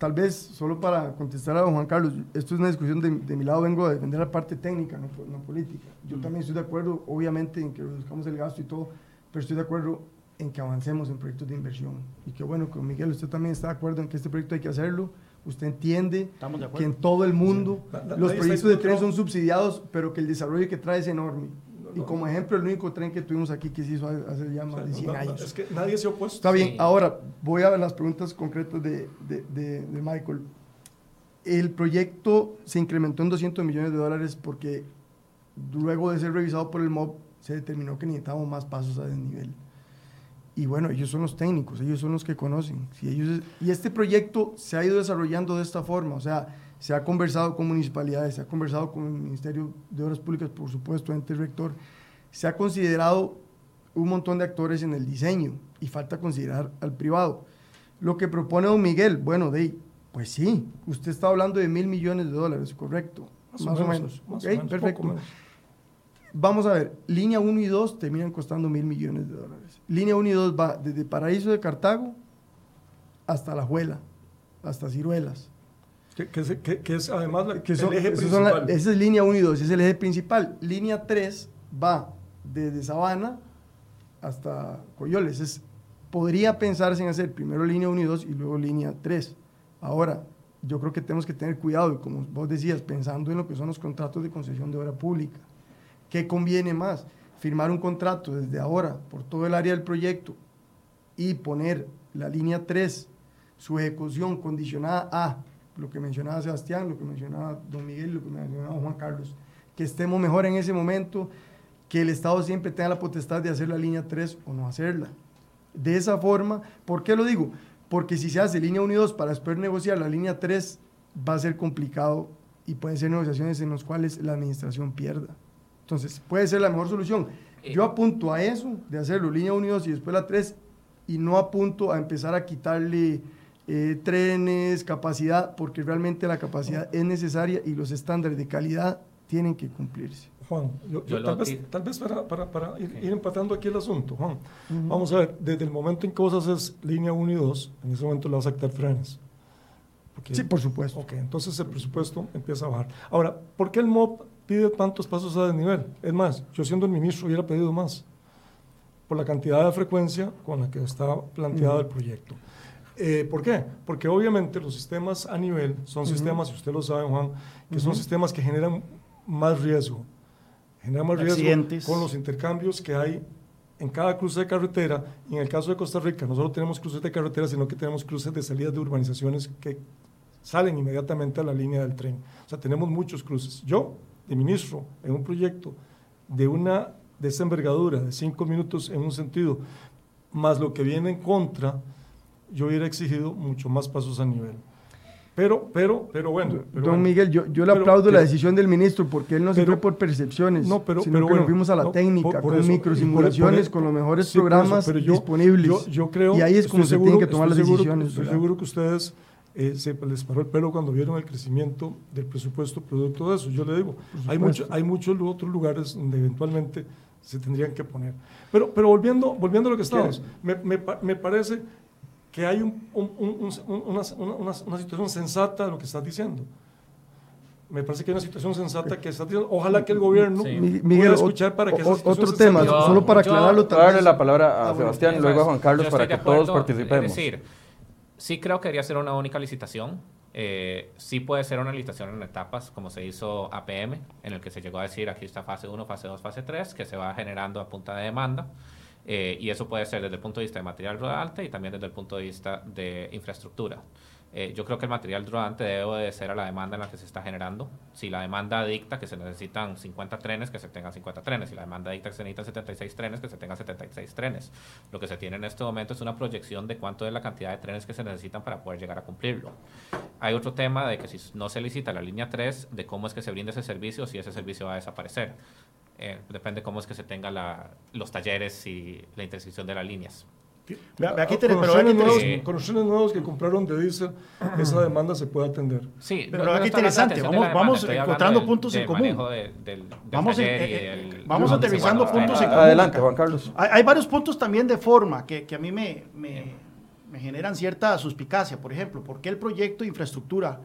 tal vez, solo para contestar a don Juan Carlos, esto es una discusión de, de mi lado, vengo a defender la parte técnica, no, no política. Yo también estoy de acuerdo, obviamente, en que reduzcamos el gasto y todo, pero estoy de acuerdo en que avancemos en proyectos de inversión. Y que bueno, con Miguel, usted también está de acuerdo en que este proyecto hay que hacerlo. Usted entiende que en todo el mundo na- los proyectos de en tren son subsidiados, pero que el desarrollo que trae es enorme. Y como ejemplo, el único tren que tuvimos aquí que se hizo hace ya O sea, más de 100 no- no- años. es que nadie se ha opuesto. Está bien, Sí. ahora voy a las preguntas concretas de, de- de- de Michael. El proyecto se incrementó en 200 millones de dólares porque luego de ser revisado por el MOB, se determinó que necesitábamos más pasos a desnivel. Y bueno, ellos son los técnicos, ellos son los que conocen. Si ellos, y este proyecto se ha ido desarrollando de esta forma, o sea, se ha conversado con municipalidades, se ha conversado con el Ministerio de Obras Públicas, por supuesto, ente rector, se ha considerado un montón de actores en el diseño y falta considerar al privado. Lo que propone don Miguel, bueno, de, pues sí, usted está hablando de mil millones de dólares, correcto, más, o menos. perfecto. Vamos a ver, línea 1 y 2 terminan costando mil millones de dólares. Línea 1 y 2 va desde Paraíso de Cartago hasta La Juela, hasta Ciruelas. Que, es además el eje principal. esa es línea 1 y 2, es el eje principal. Línea 3 va desde Sabana hasta Coyoles. Es, podría pensarse en hacer primero línea 1 y 2 y luego línea 3. Ahora, yo creo que tenemos que tener cuidado y como vos decías, pensando en lo que son los contratos de concesión de obra pública. ¿Qué conviene más? Firmar un contrato desde ahora por todo el área del proyecto y poner la línea 3, su ejecución condicionada a lo que mencionaba Sebastián, lo que mencionaba don Miguel, lo que mencionaba Juan Carlos, que estemos mejor en ese momento, que el Estado siempre tenga la potestad de hacer la línea 3 o no hacerla. De esa forma, ¿por qué lo digo? Porque si se hace línea 1 y 2 para después negociar la línea 3, va a ser complicado y pueden ser negociaciones en las cuales la administración pierda. Entonces, puede ser la mejor solución. Eh, Yo apunto a eso, de hacerlo línea 1 y 2 y después la 3, y no apunto a empezar a quitarle eh, trenes, capacidad, porque realmente la capacidad es necesaria y los estándares de calidad tienen que cumplirse. Juan, tal, vez, para, ir, empatando aquí el asunto, Juan, vamos a ver, desde el momento en que vos haces línea 1 y 2, en ese momento le vas a quitar frenes. sí, por supuesto. Ok, entonces el presupuesto empieza a bajar. Ahora, ¿por qué el MOP pide tantos pasos a desnivel? Es más, yo siendo el ministro hubiera pedido más, por la cantidad de frecuencia con la que está planteado el proyecto. Eh, ¿Por qué? Porque obviamente los sistemas a nivel son sistemas, si usted lo sabe, Juan, que son sistemas que generan más riesgo. Generan más riesgo con los intercambios que hay en cada cruce de carretera. Y en el caso de Costa Rica, no solo tenemos cruces de carretera, sino que tenemos cruces de salidas de urbanizaciones que salen inmediatamente a la línea del tren. O sea, tenemos muchos cruces. Yo, de ministro, en un proyecto de una de esta envergadura, de cinco minutos en un sentido, más lo que viene en contra, yo hubiera exigido mucho más pasos a nivel. Pero, pero, pero bueno. Don Miguel, yo, yo le aplaudo la decisión del ministro porque él no se fue por percepciones, no, pero, sino que nos fuimos a la técnica, con microsimulaciones, con los mejores programas disponibles. Yo, creo, y ahí es como se tienen que tomar las decisiones. Estoy seguro que ustedes eh, se les paró el pelo cuando vieron el crecimiento del presupuesto producto de eso. Yo le digo, hay, mucho, hay muchos otros lugares donde eventualmente se tendrían que poner. Pero, pero volviendo, volviendo a lo que estamos, me, me, me parece que hay un, una, situación sensata de lo que estás diciendo. Me parece que hay una situación sensata que estás diciendo. Ojalá que el gobierno pueda escuchar para que Otro tema, solo para aclararlo. Yo, darle la palabra a ah, Sebastián y luego a Juan Carlos para que todos participemos. Es decir, sí creo que debería ser una única licitación. Eh, sí puede ser una licitación en etapas, como se hizo APM, en el que se llegó a decir aquí está fase 1, fase 2, fase 3, que se va generando a punta de demanda. Eh, y eso puede ser desde el punto de vista de material rodante y también desde el punto de vista de infraestructura. Eh, yo creo que el material rodante debe de ser a la demanda en la que se está generando. Si la demanda dicta que se necesitan 50 trenes, que se tengan 50 trenes. Si la demanda dicta que se necesitan 76 trenes, que se tengan 76 trenes. Lo que se tiene en este momento es una proyección de cuánto es la cantidad de trenes que se necesitan para poder llegar a cumplirlo. Hay otro tema de que si no se licita la línea 3, de cómo es que se brinda ese servicio, si ese servicio va a desaparecer. Eh, depende cómo es que se tenga los talleres y la intersección de las líneas. Aquí tenemos conexiones nuevos que compraron de diésel, [COUGHS] esa demanda se puede atender. Sí, pero aquí interesante, vamos, vamos encontrando puntos en común. vamos, vamos aterrizando puntos en común. Adelante, Juan Carlos. Hay, varios puntos también de forma que, que a mí me, me, me, generan cierta suspicacia. Por ejemplo, ¿por qué el proyecto de infraestructura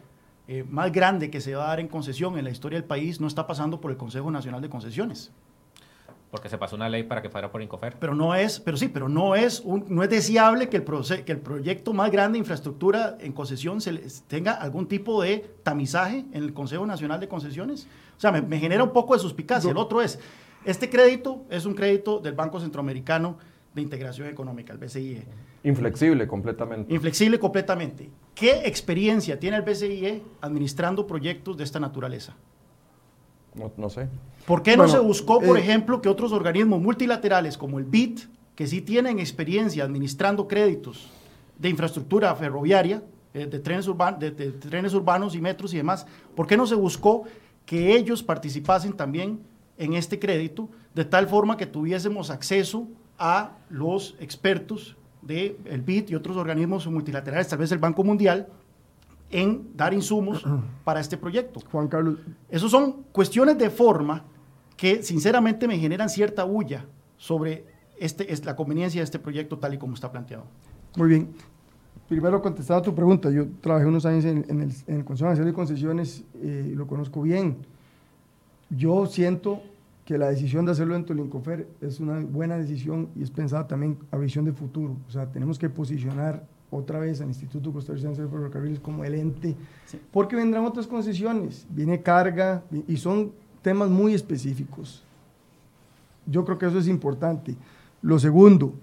eh, más grande que se va a dar en concesión en la historia del país no está pasando por el Consejo Nacional de Concesiones. Porque se pasó una ley para que fuera por Incofer. Pero no es, pero sí, pero no es, un, no es deseable que el, que el proyecto más grande de infraestructura en concesión se tenga algún tipo de tamizaje en el Consejo Nacional de Concesiones. O sea, me, genera un poco de suspicacia. El otro es, este crédito es un crédito del Banco Centroamericano de Integración Económica, el BCIE. Inflexible completamente. Inflexible completamente. ¿Qué experiencia tiene el BCIE administrando proyectos de esta naturaleza? No, sé. ¿Por qué no se buscó, por eh, ejemplo, que otros organismos multilaterales como el BIT, que sí tienen experiencia administrando créditos de infraestructura ferroviaria, eh, de, trenes de, trenes urbanos y metros y demás, ¿por qué no se buscó que ellos participasen también en este crédito, de tal forma que tuviésemos acceso a los expertos del de BID y otros organismos multilaterales, tal vez el Banco Mundial, en dar insumos [CLEARS THROAT] para este proyecto. Juan Carlos. Esas son cuestiones de forma que sinceramente me generan cierta bulla sobre este, es la conveniencia de este proyecto tal y como está planteado. Muy bien. Primero, contestando a tu pregunta, yo trabajé unos años en, el, en el, Consejo Nacional de Concesiones eh, y lo conozco bien. Yo siento que la decisión de hacerlo en Tolincofer es una buena decisión y es pensada también a visión de futuro. O sea, tenemos que posicionar otra vez al Instituto Costarricense de Ferrocarriles como el ente, porque vendrán otras concesiones, viene carga y son temas muy específicos. Yo creo que eso es importante. Lo segundo,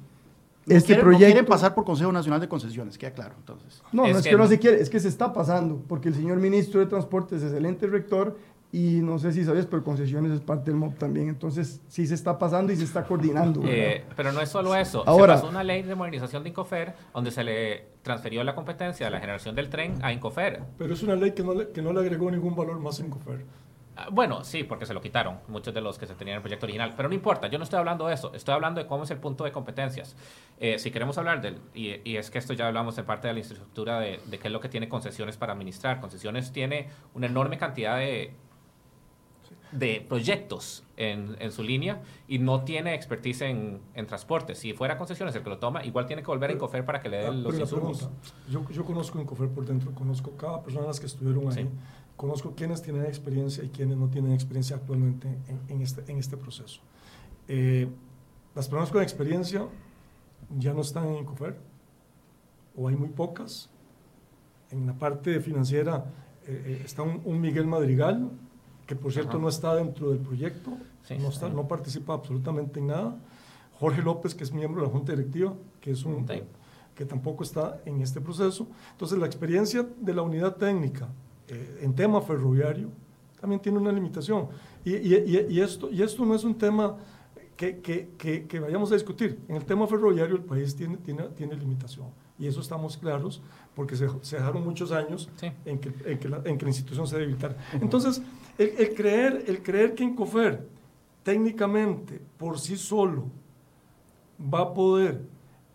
este proyecto... No quieren pasar por Consejo Nacional de Concesiones, queda claro, entonces. No, no es que, no se quiere, es que se está pasando, porque el señor ministro de Transportes es excelente rector y no sé si sabes, pero concesiones es parte del MOB también. Entonces, sí se está pasando y se está coordinando. Eh, pero no es solo eso. Ahora, se pasó una ley de modernización de Incofer donde se le transfirió la competencia de la generación del tren a Incofer. Pero es una ley que no le, que no le agregó ningún valor más a Incofer. Ah, bueno, sí, porque se lo quitaron muchos de los que se tenían en el proyecto original, pero no importa, yo no estoy hablando de eso, estoy hablando de cómo es el punto de competencias. Eh, si queremos hablar del, y, y, es que esto ya hablamos en parte de la infraestructura de, de qué es lo que tiene concesiones para administrar. Concesiones tiene una enorme cantidad de de proyectos en, en, su línea y no tiene expertise en, en, transporte. Si fuera concesiones el que lo toma, igual tiene que volver a Incofer para que le den ah, los insumos. yo, yo conozco Incofer por dentro, conozco cada persona las que estuvieron ahí, conozco quienes tienen experiencia y quienes no tienen experiencia actualmente en, en este, en este proceso. Eh, las personas con experiencia ya no están en Incofer, o hay muy pocas. En la parte financiera eh, eh, está un, un Miguel Madrigal, que por cierto no está dentro del proyecto, no, está, no participa absolutamente en nada. Jorge López, que es miembro de la Junta Directiva, que, es un, que tampoco está en este proceso. Entonces, la experiencia de la unidad técnica eh, en tema ferroviario también tiene una limitación. Y, y, y, esto, y esto no es un tema que, que, que, vayamos a discutir. En el tema ferroviario el país tiene, tiene, tiene limitación. Y eso estamos claros porque se, se dejaron muchos años en, que, en, que la, en, que la, institución se debilitara. Entonces, el, creer, el creer que Incofer técnicamente por sí solo va a poder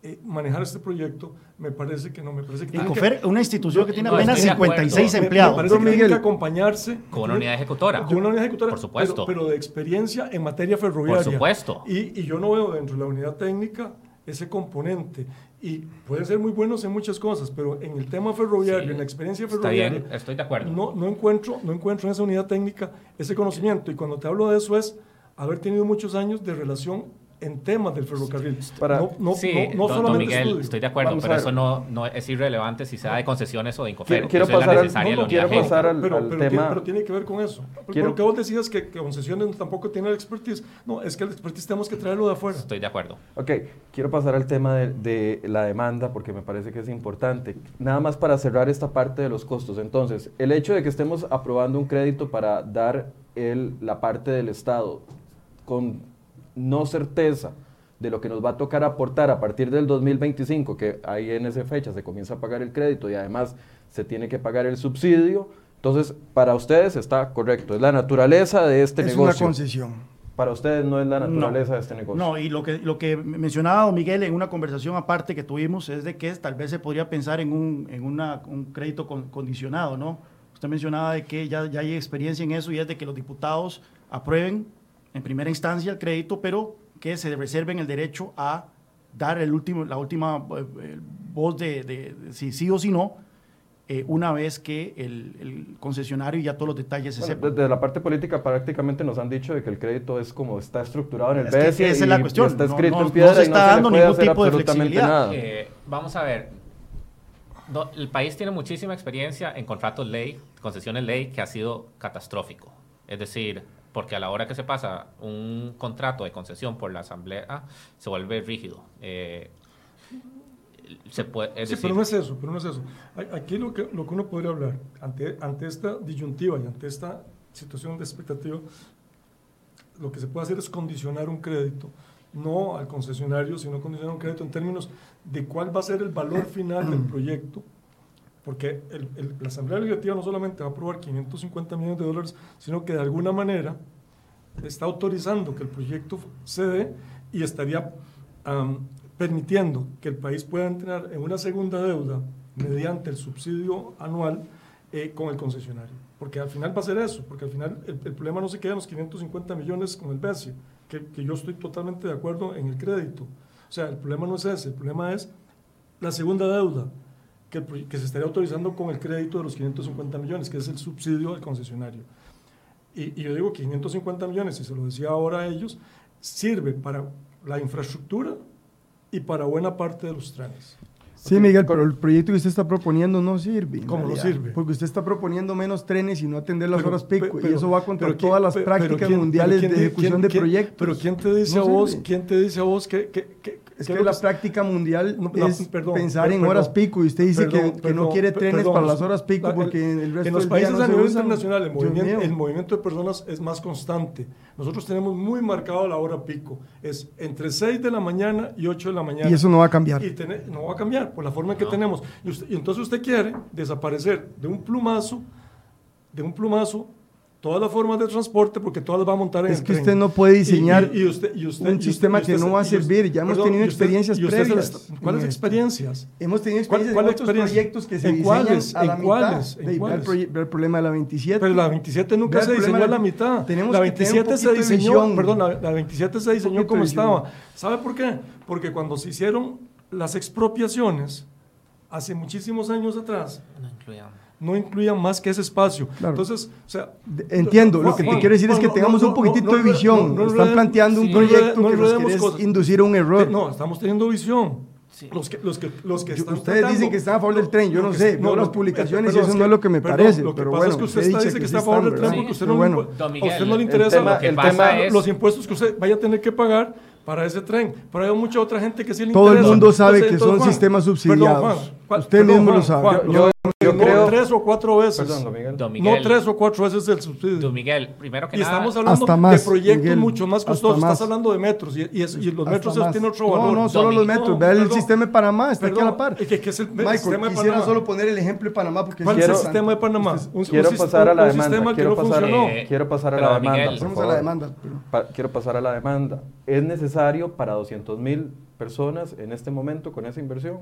eh, manejar este proyecto, me parece que no, me parece que... Incofer, una institución que tiene apenas 56 empleados. Me, parece que tiene que acompañarse... Con una unidad ejecutora. Con una unidad ejecutora. Por supuesto. Pero, de experiencia en materia ferroviaria. Por supuesto. Y, y yo no veo dentro de la unidad técnica ese componente. Y pueden ser muy buenos en muchas cosas, pero en el tema ferroviario, en la experiencia ferroviaria, estoy de acuerdo. No, no, encuentro, no encuentro en esa unidad técnica ese conocimiento. Y cuando te hablo de eso es haber tenido muchos años de relación en temas del ferrocarril. Para, no, no, sí, no, don, solamente Miguel, estoy de acuerdo, pero eso no, no es irrelevante si se da de concesiones o de Incofer. Quiero, pasar, al, quiero pasar al, pero, al pero, tema. Tiene, pero tiene que ver con eso. Quiero, porque vos decías que, que, concesiones tampoco tiene el expertise. No, es que el expertise tenemos que traerlo de afuera. Estoy de acuerdo. Ok, quiero pasar al tema de, de la demanda porque me parece que es importante. Nada más para cerrar esta parte de los costos. Entonces, el hecho de que estemos aprobando un crédito para dar el, la parte del Estado con no certeza de lo que nos va a tocar aportar a partir del 2025, que ahí en esa fecha se comienza a pagar el crédito y además se tiene que pagar el subsidio. Entonces, para ustedes está correcto, es la naturaleza de este negocio. Es una concesión. Para ustedes no es la naturaleza de este negocio. No, y lo que, lo que mencionaba Miguel en una conversación aparte que tuvimos es de que tal vez se podría pensar en un, en una, un crédito condicionado, ¿no? Usted mencionaba de que ya, ya hay experiencia en eso y es de que los diputados aprueben en primera instancia el crédito, pero que se reserven el derecho a dar el último, la última eh, voz de, si sí o si no, eh, una vez que el, concesionario y ya todos los detalles se sepan. Desde la parte política prácticamente nos han dicho de que el crédito es como está estructurado en el BES y, esa es la cuestión. está escrito en piedra no se está dando ningún tipo de flexibilidad. Eh, vamos a ver, el país tiene muchísima experiencia en contratos ley, concesiones ley, que ha sido catastrófico. Es decir, porque a la hora que se pasa un contrato de concesión por la asamblea se vuelve rígido. Eh, se puede, sí, pero no es eso, pero no es eso. Aquí lo que, lo que uno podría hablar ante, ante esta disyuntiva y ante esta situación de expectativa, lo que se puede hacer es condicionar un crédito, no al concesionario, sino condicionar un crédito en términos de cuál va a ser el valor final del [CLEARS THROAT] proyecto, porque el, el, la Asamblea Legislativa no solamente va a aprobar 550 millones de dólares, sino que de alguna manera está autorizando que el proyecto se dé y estaría um, permitiendo que el país pueda entrar en una segunda deuda mediante el subsidio anual eh, con el concesionario. Porque al final va a ser eso, porque al final el, el problema no se queda en los 550 millones con el BESI, que, que, yo estoy totalmente de acuerdo en el crédito. O sea, el problema no es ese, el problema es la segunda deuda que, que se estaría autorizando con el crédito de los 550 millones, que es el subsidio al concesionario. Y, y yo digo 550 millones, y se lo decía ahora a ellos, sirve para la infraestructura y para buena parte de los trenes. Sí, okay. Miguel, pero el proyecto que usted está proponiendo no sirve. ¿Cómo no sirve? Porque usted está proponiendo menos trenes y no atender las pero, horas pico. Pero, y eso va contra todas las prácticas quién, mundiales de ejecución quién, de proyectos. Pero ¿quién te dice no a vos, quién te dice a vos que, que, que es que la práctica mundial no, es perdón, pensar en horas pico y usted dice perdón, que, que no quiere trenes para las horas pico porque en el resto en los del países día no a nivel usan. internacional el movimiento, el movimiento de personas es más constante. Nosotros tenemos muy marcado la hora pico. Es entre 6 de la mañana y 8 de la mañana. Y eso no va a cambiar. Y ten, no va a cambiar por la forma en que tenemos. Y, usted, y entonces usted quiere desaparecer de un plumazo, de un plumazo, todas las formas de transporte porque todas las va a montar en es el que tren. usted no puede diseñar y, y, usted, y usted, un sistema usted, que no va a servir. Ya hemos perdón, tenido usted, experiencias previas. Está, ¿Cuáles experiencias? Hemos tenido experiencias ¿Cuál, cuál en otros experiencia? proyectos que se ¿En diseñan cuáles? a la ¿En mitad. cuáles? ¿En Ve, cuáles? Ve, el, problema de la 27. Pero la 27 nunca se diseñó a la mitad. Tenemos la que tener 27 un se de diseñó, perdón, la, la 27 se diseñó como de estaba. ¿Sabe por qué? Porque cuando se hicieron las expropiaciones, hace muchísimos años atrás, No incluían. No incluían más que ese espacio. Claro. Entonces, o sea, Entiendo, lo que te Juan, quiero decir es Juan, que no, tengamos no, un poquitito no, no, de visión. no, no, Están planteando un sí, proyecto no que nos cosas. inducir a un error. no, estamos teniendo visión. Sí. Los que, los que, los que Yo- están ustedes tratando- dicen que están a favor del tren, yo no que- sé, veo las publicaciones y eso no es lo que me parece, Lo que pero pasa bueno, es que usted está, dice que que está a favor del tren porque usted bueno. a usted no le el interesa tema- lo que el tema- es- los impuestos que usted vaya a tener que pagar para ese tren. Pero hay mucha otra gente que sí le Todo el interesa. mundo sabe Entonces, que entonces, son Juan, sistemas perdón, subsidiados. Juan, ¿cuál- Usted perdón, mismo lo Juan, sabe. Juan, Yo- no, yo no creo- tres o cuatro veces. Perdón, don Miguel. Don Miguel, No tres o cuatro veces el subsidio. Don Miguel, primero que Y nada, estamos hablando Hasta más, de proyectos Miguel, mucho más costosos. más. Estás hablando de metros y, y es- y los metros más. tienen otro No, valor. no, solo los metros. Vea el perdón. sistema de Panamá, está aquí a Perdón, la par. que- que es el Michael, sistema de quisiera Panamá. solo poner el ejemplo de Panamá porque ¿Cuál es es el sistema de Panamá? Usted- Un- Quiero un pasar a la un demanda. Quiero no pasar. Eh, quiero pasar a la demanda. A la quiero pasar a la demanda. ¿Es necesario para 200 mil personas en este momento con esa inversión?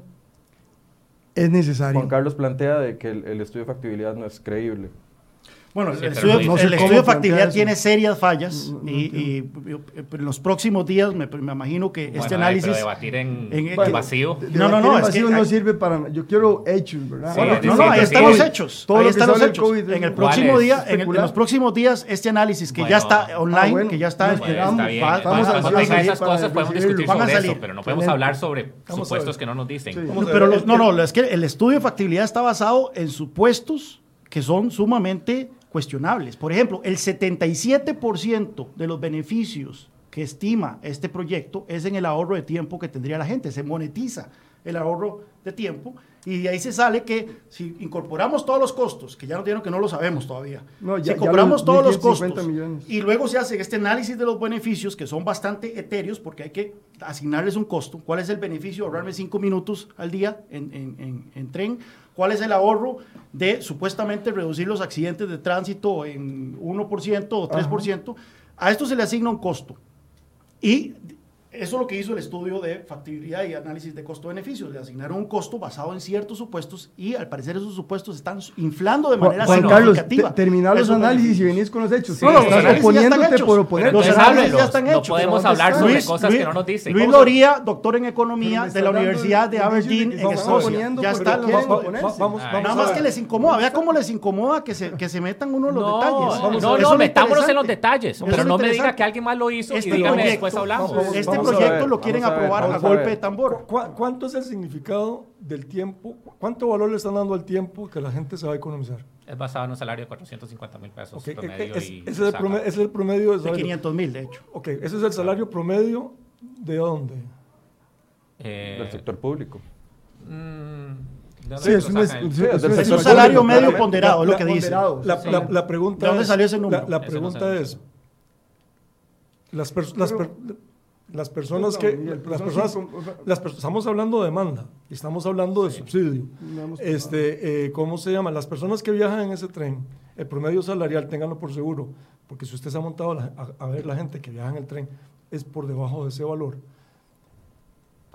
Es necesario. Juan Carlos plantea de que el, el estudio de factibilidad no es creíble. Bueno, el Sí, pero estudio, no sé el estudio de factibilidad eso. tiene serias fallas No, no y, y- y en los próximos días me, me imagino que bueno, este análisis... pero debatir en, en- en bueno, vacío. De- No, no, no, es que vacío no hay- sirve para... Yo quiero hechos, ¿verdad? Sí, Bueno, No, no, ahí que están sí. los hechos. Todo ahí lo que están los hechos. COVID En el próximo día, en, el- en los próximos días, este análisis que Bueno. ya está online, Ah, bueno, que ya está Cuando ansiosos tenga ahí esas cosas podemos discutir a sobre salir. eso, pero no podemos hablar sobre Vamos a supuestos que no nos dicen. Vamos a Pero no, no, es que el estudio de factibilidad está basado en supuestos que son sumamente cuestionables. Por ejemplo, el 77% de los beneficios que estima este proyecto es en el ahorro de tiempo que tendría la gente. Se monetiza el ahorro de tiempo y de ahí se sale que si incorporamos todos los costos, que ya no dijeron que no lo sabemos todavía, No, ya- si ya incorporamos los todos los 1.550 costos millones. y luego se hace este análisis de los beneficios que son bastante etéreos porque hay que asignarles un costo. ¿Cuál es el beneficio de ahorrarme cinco minutos al día en, en- en- en tren? ¿Cuál es el ahorro de supuestamente reducir los accidentes de tránsito en 1% o 3%? A esto se le asigna un costo. Y eso es lo que hizo el estudio de factibilidad y análisis de costo-beneficios. Le asignaron un costo basado en ciertos supuestos y al parecer esos supuestos están inflando de manera Juan Carlos, significativa. te- terminar los análisis y beneficios. venís con los hechos. Sí, No, los Estás oponiéndote por oponer. Los análisis ya están No hechos. podemos ¿Dónde hablar sobre Luis, cosas Luis- que no nos dicen. Luis Loría, doctor en economía de la Universidad de Aberdeen en Escocia. Ya está. Nada más que les incomoda. Vea cómo les incomoda que se, que se metan uno en los no, detalles. no, no, lo metámonos en los detalles. Pero no me diga que alguien más lo hizo Este y dígame proyecto- después hablamos. Este proyecto ver, lo quieren vamos a ver, aprobar a golpe de tambor. ¿Cu- ¿Cuánto es el significado del tiempo? ¿Cuánto valor le están dando al tiempo que la gente se va a economizar? Es basado en un salario de 450 mil pesos Ok, promedio es- y ese, es el promedio, ese es el promedio de De salario. 500 mil, de hecho. Ok, ese es el salario promedio de dónde? Eh, del sector público. mm, ¿De Sí, es un, sacan? es- Sí, es del un Es un sector salario medio ponderado, es lo que la- dice. La, Sí. la- la pregunta ¿De dónde salió ese número? La, la Ese no pregunta es, las, per- las personas que, las son personas, las estamos hablando de demanda y estamos hablando de subsidio. Este, eh, ¿cómo se llama? Las personas que viajan en ese tren, el promedio salarial, ténganlo por seguro, porque si usted se ha montado a, a ver la gente que viaja en el tren, es por debajo de ese valor.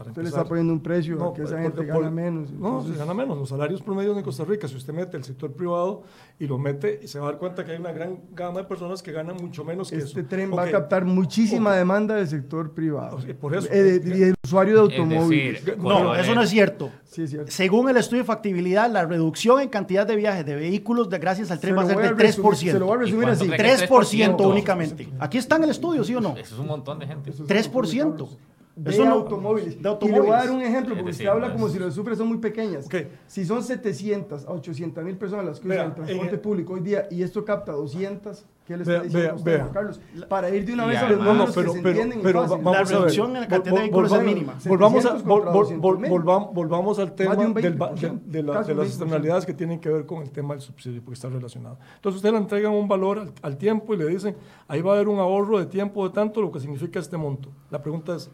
Para Usted le está poniendo un precio No, a que esa porque- gente gana menos. No, se gana menos. Los salarios promedios en Costa Rica, si usted mete el sector privado y lo mete, se va a dar cuenta que hay una gran gama de personas que ganan mucho menos que Este eso. tren va a captar muchísima demanda del sector privado. O sea, por eso. Eh, de- usuario de Es automóviles. decir, No, eso no es cierto. Sí, es cierto. Según el estudio de factibilidad, la reducción en cantidad de viajes de vehículos de gracias al Se tren lo va a ser del resumir- 3%. Se lo voy a resumir así. cree que 3% 3%? únicamente. Aquí está en el estudio, ¿sí o no? Eso es un montón de gente. Eso es 3%. De Eso no- automóviles. de Y le voy a dar un automóviles. ejemplo, Es porque decir, usted habla no como es- si las cifras son muy pequeñas. Ok. Si son 700 a 800 mil personas las que Vea, usan el transporte en- público hoy día y esto capta 200, ¿qué le está Vea, diciendo vea, usted, vea. Juan Carlos? Para ir de una Y vez a los además- números No, no, que pero, se pero, entienden y pero fácil. va- vamos a ver. reducción en la cantidad de Vol- vehículos es volvamos- mínima. Volvamos, a- 700 vol- contra vol- 200 mil. volvam- volvamos al tema de un del ba- 20%, de, de la- casi de un las 20%. externalidades que tienen que ver con el tema del subsidio, porque está relacionado. Entonces usted le entregan un valor al, al tiempo y le dicen, ahí va a haber un ahorro de tiempo de tanto, lo que significa este monto. La pregunta es,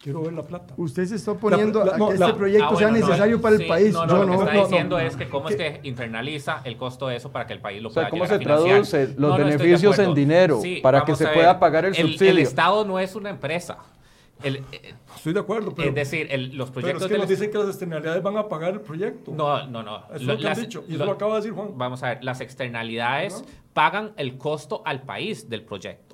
quiero ver la plata. Usted se está oponiendo la- a no, que la- este proyecto Ah, sea bueno, no, necesario para el sí, país. No, Yo no, lo que no. está no, diciendo no. es que cómo es que internaliza el costo de eso para que el país lo O sea, pueda ¿cómo se a traduce los No, no, estoy de beneficios en acuerdo. dinero para que se a pueda ver. pagar el El subsidio? Estado no es una empresa. El, eh, Estoy de acuerdo, pero, es decir, el- los pero proyectos es que nos dicen que las externalidades van a pagar el proyecto. No, no, no. Eso es Lo- lo que han las- dicho, y eso lo- lo acaba de decir Juan. Vamos a ver, las externalidades pagan el costo al país del proyecto.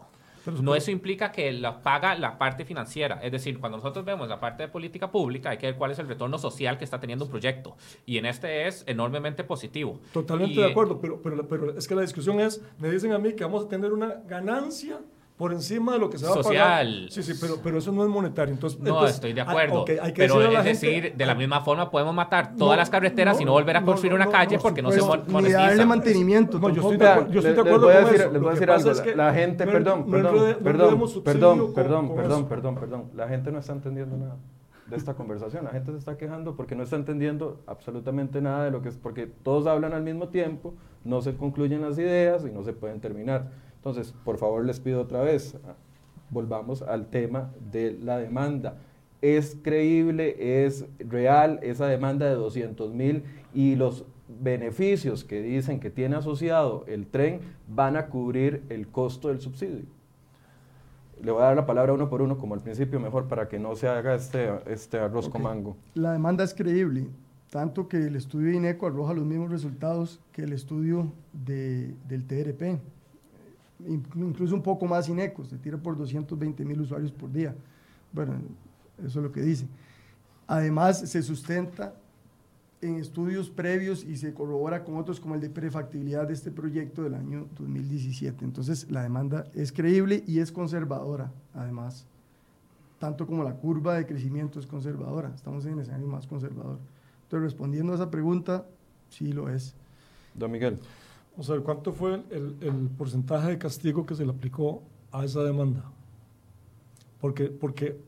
No eso implica que la paga la parte financiera. Es decir, cuando nosotros vemos la parte de política pública, hay que ver cuál es el retorno social que está teniendo un proyecto. Y en este es enormemente positivo. Totalmente Y, de acuerdo, pero, pero, pero es que la discusión es, me dicen a mí que vamos a tener una ganancia por encima de lo que se va a pagar. Social. Sí, sí, pero, pero eso no es monetario. Entonces, No, entonces, estoy de ah, acuerdo. ok, hay que pero es gente- decir, de la misma forma podemos matar todas No, las carreteras y no no, volver a no, construir no, una no, calle no, porque no se supuesto. mon- Ni monetiza. darle mantenimiento. No, yo estoy de acuerdo, yo estoy les voy a decir, eso. les voy Lo a que decir pasa algo. es que la gente, no- perdón, no perdón, no perdón, perdón, perdón, perdón, perdón. La gente no está entendiendo nada de esta conversación. La gente se está quejando porque no está entendiendo absolutamente nada de lo que es, porque todos hablan al mismo tiempo, no se concluyen las ideas y no se pueden terminar. Entonces, por favor, les pido otra vez, volvamos al tema de la demanda. ¿Es creíble, es real esa demanda de 200 mil y los beneficios que dicen que tiene asociado el tren van a cubrir el costo del subsidio? Le voy a dar la palabra uno por uno, como al principio, mejor para que no se haga este, este arroz con Ok. mango. La demanda es creíble, tanto que el estudio de INECO arroja los mismos resultados que el estudio de- del TRP. Inclu- Incluso un poco más INECO, se tira por 220 mil usuarios por día. Bueno, eso es lo que dice. Además, se sustenta en estudios previos y se corrobora con otros como el de prefactibilidad de este proyecto del año 2017. Entonces, la demanda es creíble y es conservadora, además tanto como la curva de crecimiento es conservadora. Estamos en el escenario más conservador. Entonces, respondiendo a esa pregunta, sí lo es. Don Miguel. Vamos a ver, ¿cuánto fue el, el porcentaje de castigo que se le aplicó a esa demanda? Porque, porque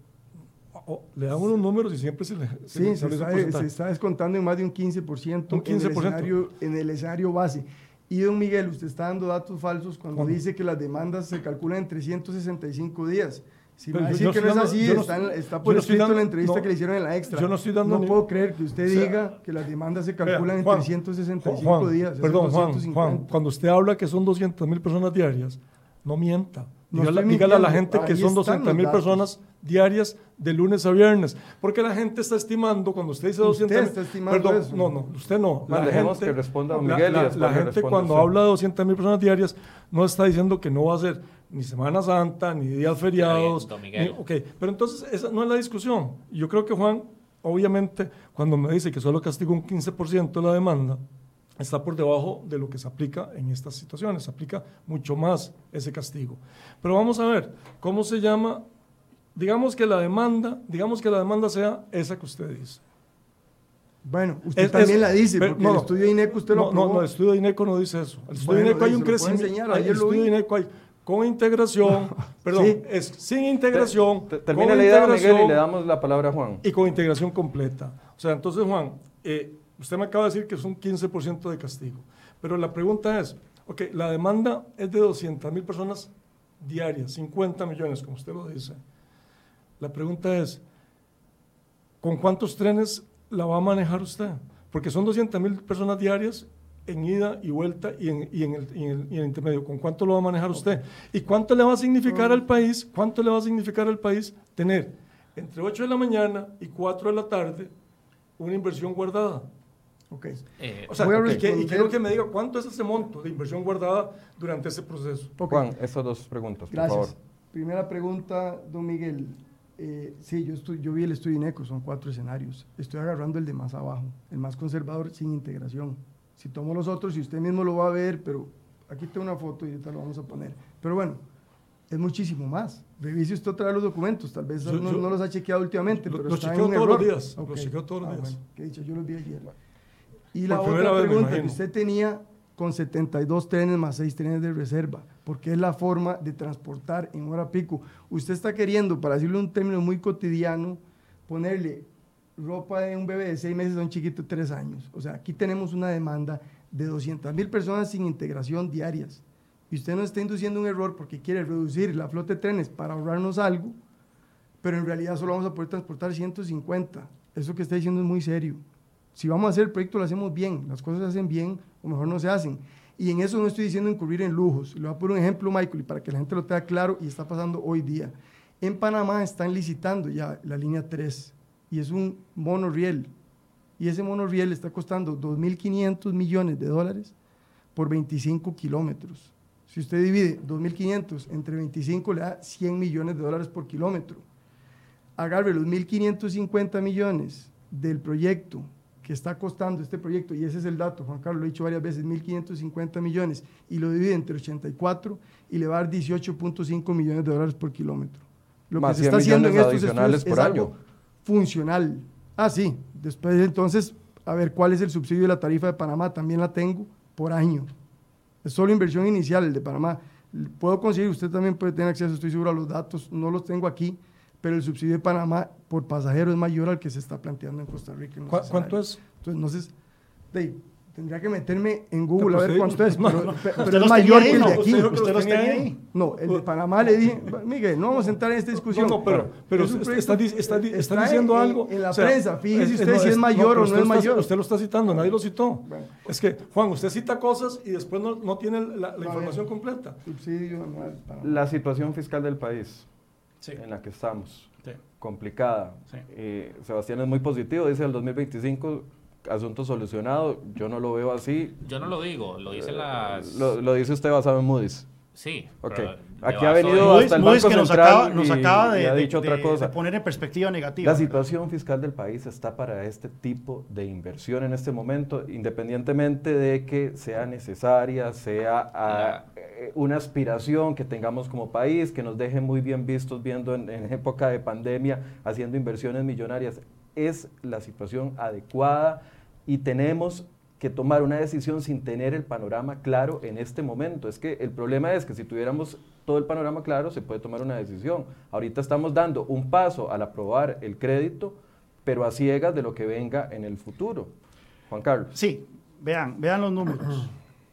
o- le dan unos números y siempre se le, se Sí, le se sale ese está, porcentaje. se está descontando en más de un 15%, Un En, el 15%. escenario, en el escenario base. Y don Miguel, usted está dando datos falsos cuando dice que las demandas se calculan en 365 días. Si me va a yo- decir que no es así, no está, en- por escrito en la entrevista no, que le hicieron en la extra. yo no estoy dando No ni- puedo creer que usted O sea, diga que las demandas se calculan en Juan, 365 Juan, días. eso es Perdón, Juan, 250. Juan, cuando usted habla que son 200 mil personas diarias, no mienta. No Dígale, dígale a la gente que son están 200 los mil personas diarias de lunes a viernes. Porque la gente está estimando, cuando usted dice Usted 200 está estimando Perdón, eso. no, no, usted no. No, dejemos que responda la- Miguel la- la gente cuando habla de 200 mil personas diarias no está diciendo que no va a ser ni Semana Santa, ni días feriados. ni- ok, pero entonces esa no es la discusión. Yo creo que Juan, obviamente, cuando me dice que solo castigo un 15% de la demanda, está por debajo de lo que se aplica en estas situaciones. Se aplica mucho más ese castigo. Pero vamos a ver, ¿cómo se llama? Digamos que la demanda, digamos que la demanda sea esa que usted dice. Bueno, usted Es- también es- la dice, pero- porque no, el no. estudio de INECO usted lo no, no, aprobó. no, el estudio de INECO no dice eso. El estudio Bueno, de INECO hay un crecimiento. ayer el lo estudio vi. de INECO hay con integración, [LAUGHS] perdón, Sí. es sin integración. Te- Termina con la idea, Miguel, y le damos la palabra a Juan. y con integración completa. O sea, entonces, Juan, eh, Usted me acaba de decir que es un 15% de castigo. Pero la pregunta es, ok, la demanda es de 200 mil personas diarias, 50 millones, como usted lo dice. La pregunta es, ¿con cuántos trenes la va a manejar usted? Porque son 200 mil personas diarias en ida y vuelta y en, y en, el, y en, el, intermedio. ¿Con cuánto lo va a manejar usted? ¿Y cuánto le va a significar al país? ¿Cuánto le va a significar al país tener entre 8 de la mañana y 4 de la tarde una inversión guardada? Ok. Eh, o sea, y, que, y, quiero que me diga cuánto es ese monto de inversión guardada durante ese proceso. Okay. Juan, estas dos preguntas, Gracias. por favor. Primera pregunta, don Miguel. Eh, sí, yo, estoy, yo vi el estudio INECO, son cuatro escenarios. Estoy agarrando el de más abajo, el más conservador sin integración. Si tomo los otros, y usted mismo lo va a ver, pero aquí tengo una foto y ahorita lo vamos a poner. Pero bueno, es muchísimo más. Revise usted otra vez los documentos, tal vez yo, no, yo, no, los ha chequeado últimamente, lo, pero los en todos los días. Okay. Los chequeo todos los ah, días. Bueno, que dicho, yo los vi ayer. Y la otra vez, pregunta que usted tenía con 72 trenes más 6 trenes de reserva, porque es la forma de transportar en hora pico. Usted está queriendo, para decirlo un término muy cotidiano, ponerle ropa de un bebé de 6 meses a un chiquito de 3 años. O sea, aquí tenemos una demanda de 200 mil personas sin integración diarias. Y usted no está induciendo un error porque quiere reducir la flota de trenes para ahorrarnos algo, pero en realidad solo vamos a poder transportar 150. Eso que está diciendo es muy serio. Si vamos a hacer el proyecto, lo hacemos bien. Las cosas se hacen bien o mejor no se hacen. Y en eso no estoy diciendo incurrir en lujos. Le voy a poner un ejemplo, Michael, y para que la gente lo tenga claro, y está pasando hoy día. En Panamá están licitando ya la línea 3, y es un monorriel. Y ese monorriel está costando 2.500 millones de dólares por 25 kilómetros. Si usted divide 2.500 entre 25, le da 100 millones de dólares por kilómetro. Agarre los 1.550 millones del proyecto que está costando este proyecto, y ese es el dato, Juan Carlos lo he dicho varias veces, 1.550 millones, y lo divide entre 84 y le va a dar 18.5 millones de dólares por kilómetro. Lo Más que se está haciendo en estos estudios por es año. algo funcional. Ah, sí, después entonces, a ver cuál es el subsidio de la tarifa de Panamá, también la tengo por año. Es solo inversión inicial el de Panamá. Puedo conseguir, usted también puede tener acceso, estoy seguro, a los datos, no los tengo aquí, pero el subsidio de Panamá por pasajero es mayor al que se está planteando en Costa Rica. En ¿Cu ¿Cuánto es? Entonces, de, tendría que meterme en Google a ver cuánto es, [LAUGHS] pero, pero usted es mayor que el de aquí. usted- usted los tenía ahí. No, el de Panamá le dije, Miguel, no vamos a entrar en esta discusión. No, no, pero, pero Es está, está, está diciendo en- algo. En la o sea, prensa, fíjese es- usted no, si es mayor o usted no es está- mayor. Usted lo está citando, nadie lo citó. Bueno. Es que, Juan, usted cita cosas y después no, no tiene la, información bien. completa. Subsidio anual. Panamá. La situación fiscal del país Sí. en la que estamos, Sí. complicada. Sí. Eh, Sebastián es muy positivo, dice el 2025 asunto solucionado. Yo no lo veo así. Yo no lo digo, lo dicen las... Lo, lo dice usted basado en Moody's. Sí. Ok. Aquí ha venido en- hasta el Moody's Banco que nos Central acaba, nos y- acaba y de, ha de- dicho otra de- cosa. de poner en perspectiva negativa. La situación fiscal del país está para este tipo de inversión en este momento, independientemente de que sea necesaria, sea ah, eh, una aspiración que tengamos como país, que nos deje muy bien vistos viendo en, en época de pandemia, haciendo inversiones millonarias. Es la situación adecuada y tenemos que tomar una decisión sin tener el panorama claro en este momento. Es que el problema es que si tuviéramos todo el panorama claro, se puede tomar una decisión. Ahorita estamos dando un paso al aprobar el crédito, pero a ciegas de lo que venga en el futuro. Juan Carlos. Sí, vean, vean los números.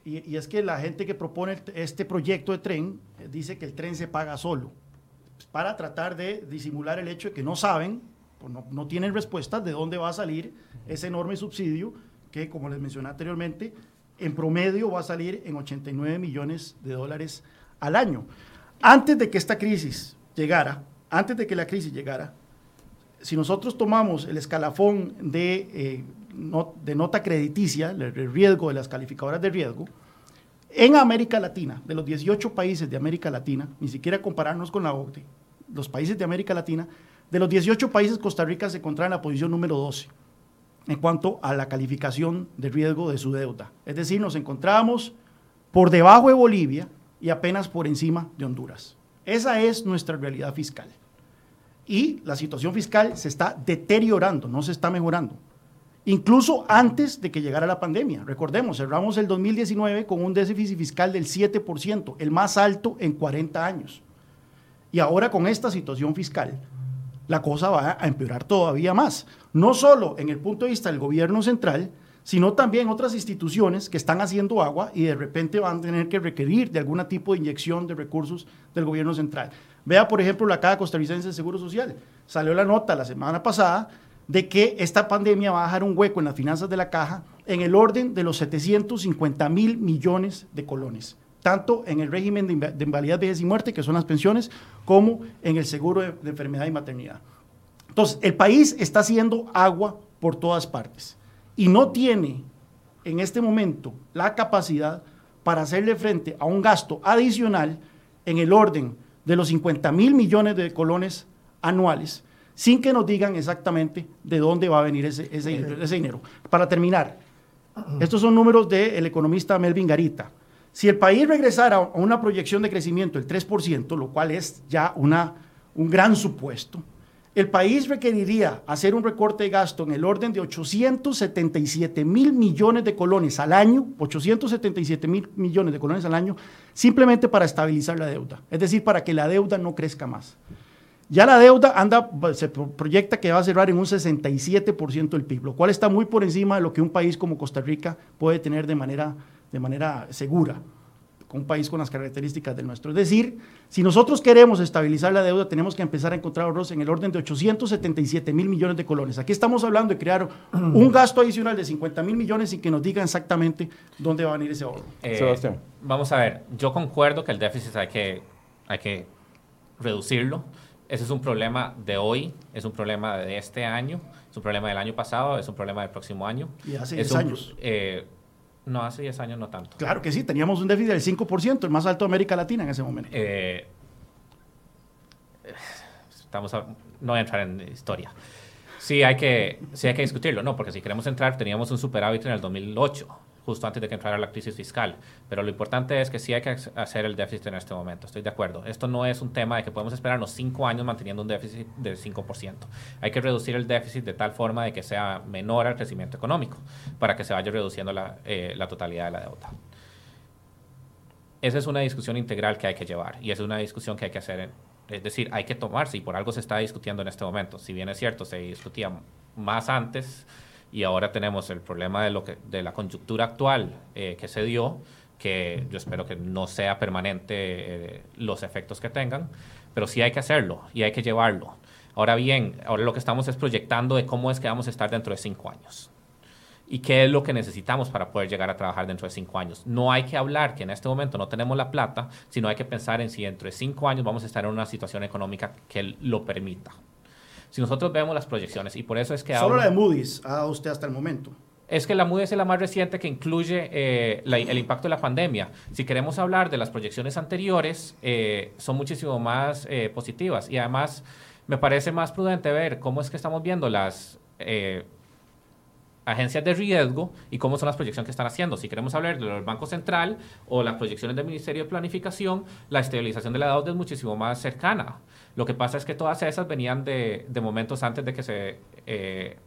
Y, y es que la gente que propone este proyecto de tren eh, dice que el tren se paga solo, pues, para tratar de disimular el hecho de que no saben, pues no, tienen respuestas de dónde va a salir ese enorme subsidio que, como les mencioné anteriormente, en promedio va a salir en 89 millones de dólares al año. Antes de que esta crisis llegara, antes de que la crisis llegara, si nosotros tomamos el escalafón de, eh, de nota crediticia, el riesgo de las calificadoras de riesgo, en América Latina, de los 18 países de América Latina, ni siquiera compararnos con la OCDE, los países de América Latina, de los 18 países Costa Rica se encontraba en la posición número 12 en cuanto a la calificación de riesgo de su deuda. Es decir, nos encontramos por debajo de Bolivia y apenas por encima de Honduras. Esa es nuestra realidad fiscal. Y la situación fiscal se está deteriorando, no se está mejorando. Incluso antes de que llegara la pandemia. Recordemos, cerramos el 2019 con un déficit fiscal del 7%, el más alto en 40 años. Y ahora con esta situación fiscal, la cosa va a empeorar todavía más. No solo en el punto de vista del gobierno central, sino también otras instituciones que están haciendo agua y de repente van a tener que requerir de algún tipo de inyección de recursos del gobierno central. Vea, por ejemplo, la Caja Costarricense de Seguro Social. Salió la nota la semana pasada de que esta pandemia va a dejar un hueco en las finanzas de la Caja en el orden de los 750 mil millones de colones, tanto en el régimen de, invalidez, vejez y muerte, que son las pensiones, como en el seguro de, de enfermedad y maternidad. Entonces, el país está haciendo agua por todas partes y no tiene en este momento la capacidad para hacerle frente a un gasto adicional en el orden de los 50 mil millones de colones anuales, sin que nos digan exactamente de dónde va a venir ese, dinero. Para terminar, estos son números del economista Melvin Garita. Si el país regresara a una proyección de crecimiento del 3%, lo cual es ya una, un gran supuesto, el país requeriría hacer un recorte de gasto en el orden de 877 mil millones de colones al año, 877 mil millones de colones al año, simplemente para estabilizar la deuda, es decir, para que la deuda no crezca más. Ya la deuda anda, se proyecta que va a cerrar en un 67% del PIB, lo cual está muy por encima de lo que un país como Costa Rica puede tener de manera, de manera segura un país con las características del nuestro. Es decir, si nosotros queremos estabilizar la deuda, tenemos que empezar a encontrar ahorros en el orden de 877 mil millones de colones. Aquí estamos hablando de crear [CLEARS THROAT] un gasto adicional de 50 mil millones sin que nos digan exactamente dónde va a venir ese ahorro. Eh, Sebastián. Vamos a ver, yo concuerdo que el déficit hay que, hay que reducirlo. Ese es un problema de hoy, es un problema de este año, es un problema del año pasado, es un problema del próximo año. Y hace 10 años. Eh, no, hace 10 años no tanto. Claro que sí, teníamos un déficit del 5%, el más alto de América Latina en ese momento. Eh, estamos no voy a entrar en historia. Sí hay, que, sí hay que discutirlo, no, porque si queremos entrar, teníamos un superávit en el 2008 justo antes de que entrara la crisis fiscal. Pero lo importante es que sí hay que hacer el déficit en este momento, estoy de acuerdo. Esto no es un tema de que podemos esperarnos cinco años manteniendo un déficit del 5%. Hay que reducir el déficit de tal forma de que sea menor al crecimiento económico, para que se vaya reduciendo la, eh, la totalidad de la deuda. Esa es una discusión integral que hay que llevar y es una discusión que hay que hacer. es decir, hay que tomarse y por algo se está discutiendo en este momento. Si bien es cierto, se discutía más antes, y ahora tenemos el problema de, lo que, de la coyuntura actual eh, que se dio, que yo espero que no sea permanente eh, los efectos que tengan, pero sí hay que hacerlo y hay que llevarlo. Ahora bien, ahora lo que estamos es proyectando de cómo es que vamos a estar dentro de cinco años y qué es lo que necesitamos para poder llegar a trabajar dentro de cinco años. No hay que hablar que en este momento no tenemos la plata, sino hay que pensar en si dentro de cinco años vamos a estar en una situación económica que lo permita. Si nosotros vemos las proyecciones, y por eso es que... Solo la de Moody's ha dado usted hasta el momento. Es que la Moody's es la más reciente que incluye eh, el impacto de la pandemia. Si queremos hablar de las proyecciones anteriores, eh, son muchísimo más eh, positivas. Y además, me parece más prudente ver cómo es que estamos viendo las agencias de riesgo y cómo son las proyecciones que están haciendo. Si queremos hablar del Banco Central o las proyecciones del Ministerio de Planificación, la estabilización de la deuda es muchísimo más cercana. Lo que pasa es que todas esas venían de, de momentos antes de que se eh,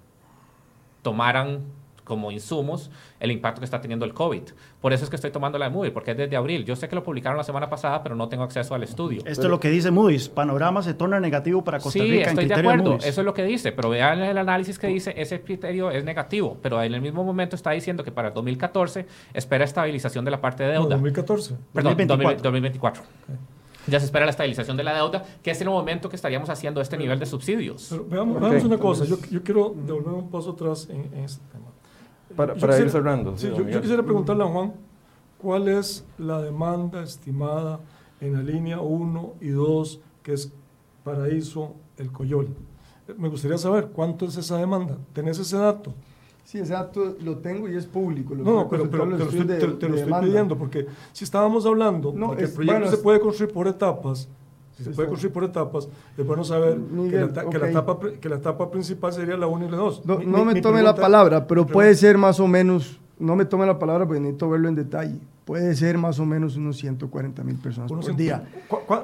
tomaran como insumos el impacto que está teniendo el COVID. Por eso es que estoy tomando la de Moody's, porque es desde abril. Yo sé que lo publicaron la semana pasada, pero no tengo acceso al estudio. Esto es lo que dice Moody's. Panorama se torna negativo para Costa Rica. Sí, estoy de acuerdo. eso es lo que dice. Pero vean el análisis que dice, ese criterio es negativo. Pero en el mismo momento está diciendo que para el 2014 espera estabilización de la parte de deuda. 2014. Perdón, 2024. 2024 ya se espera la estabilización de la deuda, que es el momento que estaríamos haciendo este nivel de subsidios. veamos, una cosa, yo, yo, quiero devolver un paso atrás en, este tema. Para, ir cerrando. Sí, yo, quisiera preguntarle a Juan, ¿cuál es la demanda estimada en la línea 1 y 2, que es Paraíso, el Coyol? Me gustaría saber cuánto es esa demanda. ¿Tenés ese dato? Sí, dato lo tengo y es público. Lo no, pero, te, lo estoy, te, lo estoy pidiendo, porque si estábamos hablando de que el proyecto se puede construir por etapas, si se puede construir por etapas, es bueno saber que, la, etapa, que, la, etapa, principal sería la 1 y la 2. No, no me tome la palabra, pero puede ser más o menos, no me tome la palabra porque necesito verlo en detalle puede ser más o menos unos 140 mil personas por día.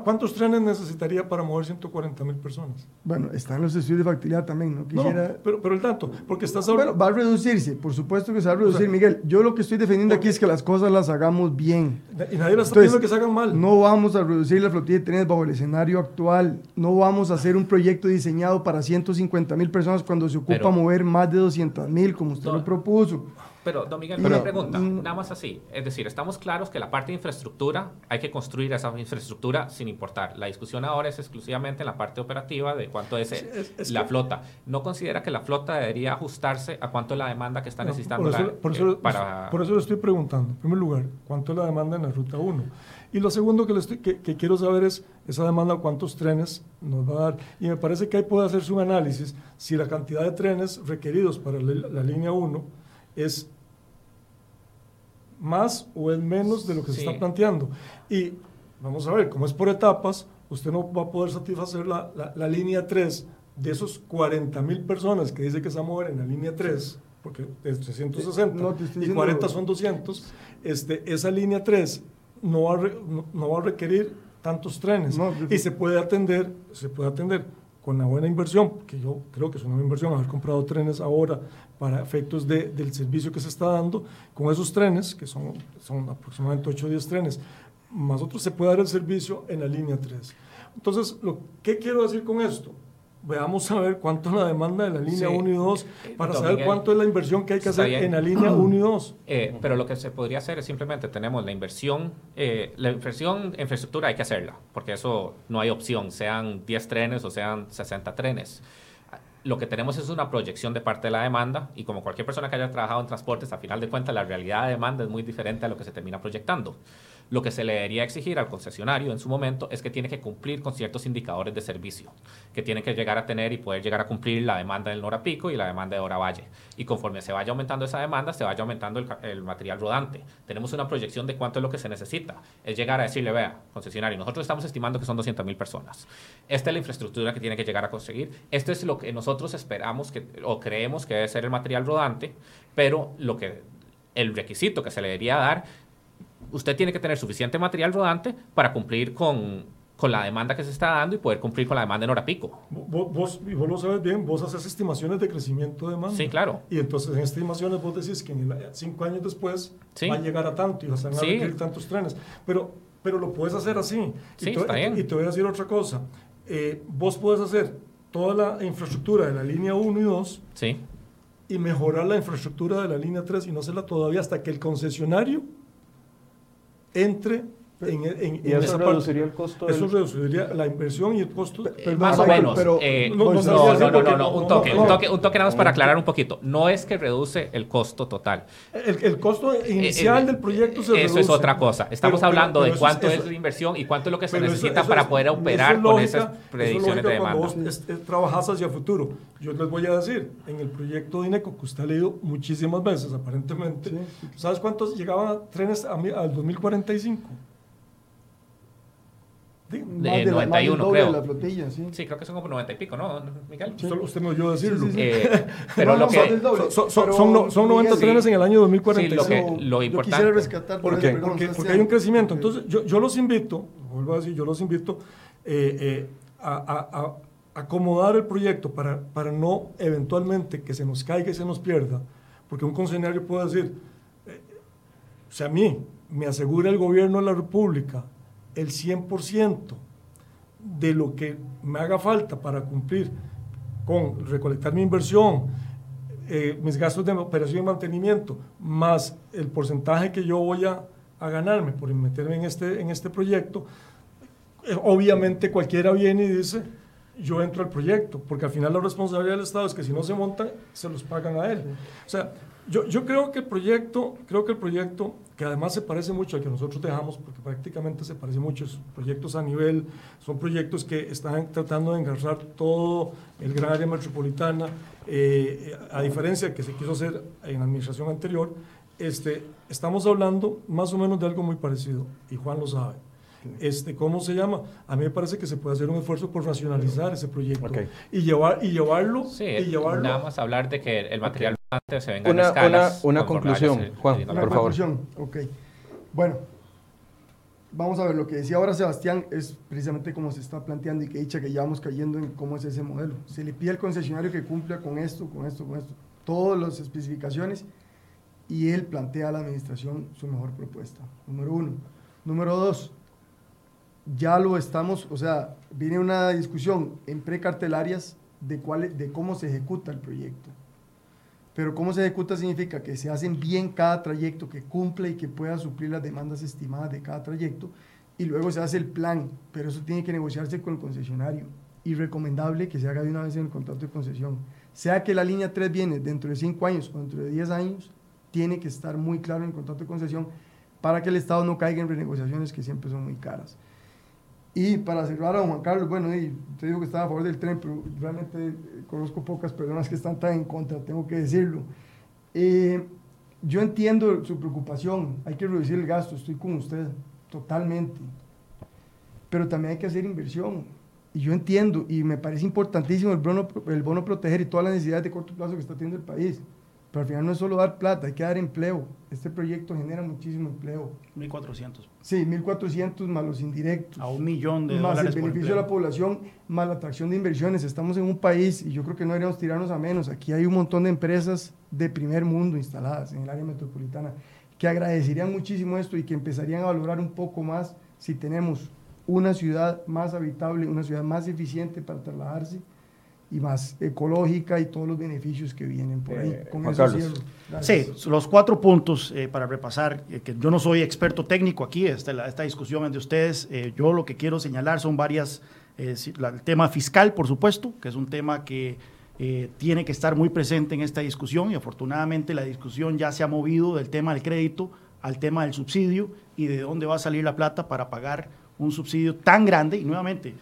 ¿Cuántos trenes necesitaría para mover 140 mil personas? Bueno, están los estudios de factibilidad también, ¿no? Quisiera... pero, pero el dato, porque estás hablando... Bueno, va a reducirse, por supuesto que se va a reducir, Miguel. Yo lo que estoy defendiendo aquí es que las cosas las hagamos bien. Y nadie las está pidiendo que se hagan mal. No vamos a reducir la flotilla de trenes bajo el escenario actual. No vamos a hacer un proyecto diseñado para 150 mil personas cuando se ocupa mover más de 200 mil, como usted lo propuso. Pero, don Miguel, una pregunta, Mm. nada más así. Es decir, estamos claros que la parte de infraestructura, hay que construir esa infraestructura sin importar. La discusión ahora es exclusivamente en la parte operativa de cuánto es, Sí, es- es la que- flota. ¿No considera que la flota debería ajustarse a cuánto es la demanda que está No, necesitando por, eso, la- por eso- eh, para... por eso le estoy preguntando, en primer lugar, ¿cuánto es la demanda en la ruta 1? Y lo segundo que, le estoy- que, que quiero saber es esa demanda, cuántos trenes nos va a dar. Y me parece que ahí puede hacerse un análisis si la cantidad de trenes requeridos para la, la línea 1 es más o es menos de lo que se está planteando. Y vamos a ver, como es por etapas, usted no va a poder satisfacer la, la- la línea 3 de esos 40 mil personas que dice que se van a mover en la línea 3, porque es 360 No, y diciendo- 40 son 200, este, esa línea 3 no va, re- no, no va a requerir tantos trenes. No, y se puede atender, se puede atender con la buena inversión, que yo creo que es una buena inversión haber comprado trenes ahora para efectos de- del servicio que se está dando, con esos trenes, que son, son aproximadamente 8 o 10 trenes, más otros se puede dar el servicio en la línea 3. Entonces, lo, ¿qué quiero decir con esto? Veamos a ver cuánto es la demanda de la línea Sí. 1 y 2 para Don saber Miguel, cuánto es la inversión que hay que hacer bien. en la línea [CLEARS THROAT] 1 y 2. Eh, pero lo que se podría hacer es simplemente tenemos la inversión, eh, la inversión en infraestructura hay que hacerla, porque eso no hay opción, sean 10 trenes o sean 60 trenes. Lo que tenemos es una proyección de parte de la demanda y como cualquier persona que haya trabajado en transportes, a final de cuentas la realidad de demanda es muy diferente a lo que se termina proyectando. Lo que se le debería exigir al concesionario en su momento es que tiene que cumplir con ciertos indicadores de servicio, que tiene que llegar a tener y poder llegar a cumplir la demanda del Nora Pico y la demanda de Hora Valle. Y conforme se vaya aumentando esa demanda, se vaya aumentando el, el material rodante. Tenemos una proyección de cuánto es lo que se necesita. Es llegar a decirle, vea, concesionario, nosotros estamos estimando que son 200 mil personas. Esta es la infraestructura que tiene que llegar a conseguir. Esto es lo que nosotros esperamos que, o creemos que debe ser el material rodante, pero lo que el requisito que se le debería dar usted tiene que tener suficiente material rodante para cumplir con, con la demanda que se está dando y poder cumplir con la demanda en hora pico. Vos, vos, y vos lo sabes bien, vos haces estimaciones de crecimiento de demanda. Sí, claro. Y entonces en estimaciones vos decís que en el- cinco años después Sí. va a llegar a tanto y vas a Sí. requerir tantos trenes. Pero, pero lo puedes hacer así. Sí, y te, está bien. Y te voy a decir otra cosa. Eh, vos puedes hacer toda la infraestructura de la línea 1 y 2 Sí, y mejorar la infraestructura de la línea 3 y no hacerla todavía hasta que el concesionario entre en, en- ¿Y en eso parte. reduciría el costo Eso del- reduciría la inversión y el costo. Perdón, más o menos. pero- eh, no, no, no no, no, no, no, un toque, no, un toque, un toque nada más para aclarar un poquito. No es que reduce el costo total. El, el costo inicial Eh, eh, del proyecto se Eso reduce. es otra cosa. Estamos Pero- hablando pero de eso cuánto es, eso- la inversión y cuánto es lo que se pero eso- necesita eso para es- poder eso operar es con lógica- esas eso es predicciones de lógica demanda. vos es- es- trabajas hacia futuro. Yo les voy a decir, en el proyecto de INECO, que usted ha leído muchísimas veces, aparentemente, Sí. ¿sabes cuántos llegaban trenes a mi- al 2045? De del 91 doble de creo. la flotilla, sí. Sí, creo que son como 90 y pico, ¿no, Miguel? Solo usted me oyó decirlo. Sí, sí, sí. Eh, [LAUGHS] pero No, lo no, que... doble. Son, son- son- Pero, son no- son 90 Miguel, trenes en el año Sí, 2045. lo que- lo Yo importante- quisiera rescatar ¿Por qué? perdón, Porque, porque hay un crecimiento. Entonces, yo, yo los invito, vuelvo a decir, yo los invito eh, eh, a, a- a acomodar el proyecto para, para no eventualmente que se nos caiga y se nos pierda, porque un concesionario puede decir, eh, si a mí me asegura el gobierno de la República el 100% de lo que me haga falta para cumplir con recolectar mi inversión, eh, mis gastos de operación y mantenimiento, más el porcentaje que yo voy a, a ganarme por meterme en este, en este proyecto, eh, obviamente cualquiera viene y dice, yo entro al proyecto, porque al final la responsabilidad del Estado es que si no se montan, se los pagan a él. O sea, yo, yo creo que el proyecto, creo que el proyecto, que además se parece mucho al que nosotros dejamos, porque prácticamente se parece mucho, son proyectos a nivel, son proyectos que están tratando de engarrar todo el gran área metropolitana, eh, a diferencia que se quiso hacer en la administración anterior, este, estamos hablando más o menos de algo muy parecido, y Juan lo sabe. Este, ¿Cómo se llama? A mí me parece que se puede hacer un esfuerzo por racionalizar ese proyecto Ok. y, llevar, y llevarlo, Sí, y llevarlo nada más hablar de que el material se Una, una, escalas. una conclusión, Juan, por favor. conclusión, ok. Bueno, vamos a ver, lo que decía ahora Sebastián es precisamente como se está planteando y que dicha que ya vamos cayendo en cómo es ese modelo. Se le pide al concesionario que cumpla con esto, con esto, con esto, todas las especificaciones y él plantea a la administración su mejor propuesta, número uno. Número dos, ya lo estamos, o sea, viene una discusión en precartelarias de, cuál, de cómo se ejecuta el proyecto. Pero cómo se ejecuta significa que se hacen bien cada trayecto, que cumple y que pueda suplir las demandas estimadas de cada trayecto, y luego se hace el plan, pero eso tiene que negociarse con el concesionario. Y recomendable que se haga de una vez en el contrato de concesión. Sea que la línea 3 viene dentro de 5 años o dentro de 10 años, tiene que estar muy claro en el contrato de concesión para que el Estado no caiga en renegociaciones que siempre son muy caras. Y para cerrar a Juan Carlos, bueno, y te digo que estaba a favor del tren, pero realmente eh, conozco pocas personas que están tan en contra, tengo que decirlo. Eh, yo entiendo su preocupación, hay que reducir el gasto, estoy con usted, totalmente. Pero también hay que hacer inversión. Y yo entiendo, y me parece importantísimo el bono, el bono proteger y todas las necesidades de corto plazo que está teniendo el país. Pero al final no es solo dar plata, hay que dar empleo. Este proyecto genera muchísimo empleo. 1.400. Sí, 1.400 más los indirectos. A un millón de más dólares el beneficio de la población, más la atracción de inversiones. Estamos en un país, y yo creo que no deberíamos tirarnos a menos, aquí hay un montón de empresas de primer mundo instaladas en el área metropolitana que agradecerían muchísimo esto y que empezarían a valorar un poco más si tenemos una ciudad más habitable, una ciudad más eficiente para trasladarse y más ecológica y todos los beneficios que vienen por ahí. Eh, Con Juan eso Carlos. cierro. Sí, los cuatro puntos eh, para repasar, eh, que yo no soy experto técnico aquí, esta, la- esta discusión es de ustedes, eh, yo lo que quiero señalar son varias, eh, la- el tema fiscal, por supuesto, que es un tema que eh, tiene que estar muy presente en esta discusión y afortunadamente la discusión ya se ha movido del tema del crédito al tema del subsidio y de dónde va a salir la plata para pagar un subsidio tan grande y nuevamente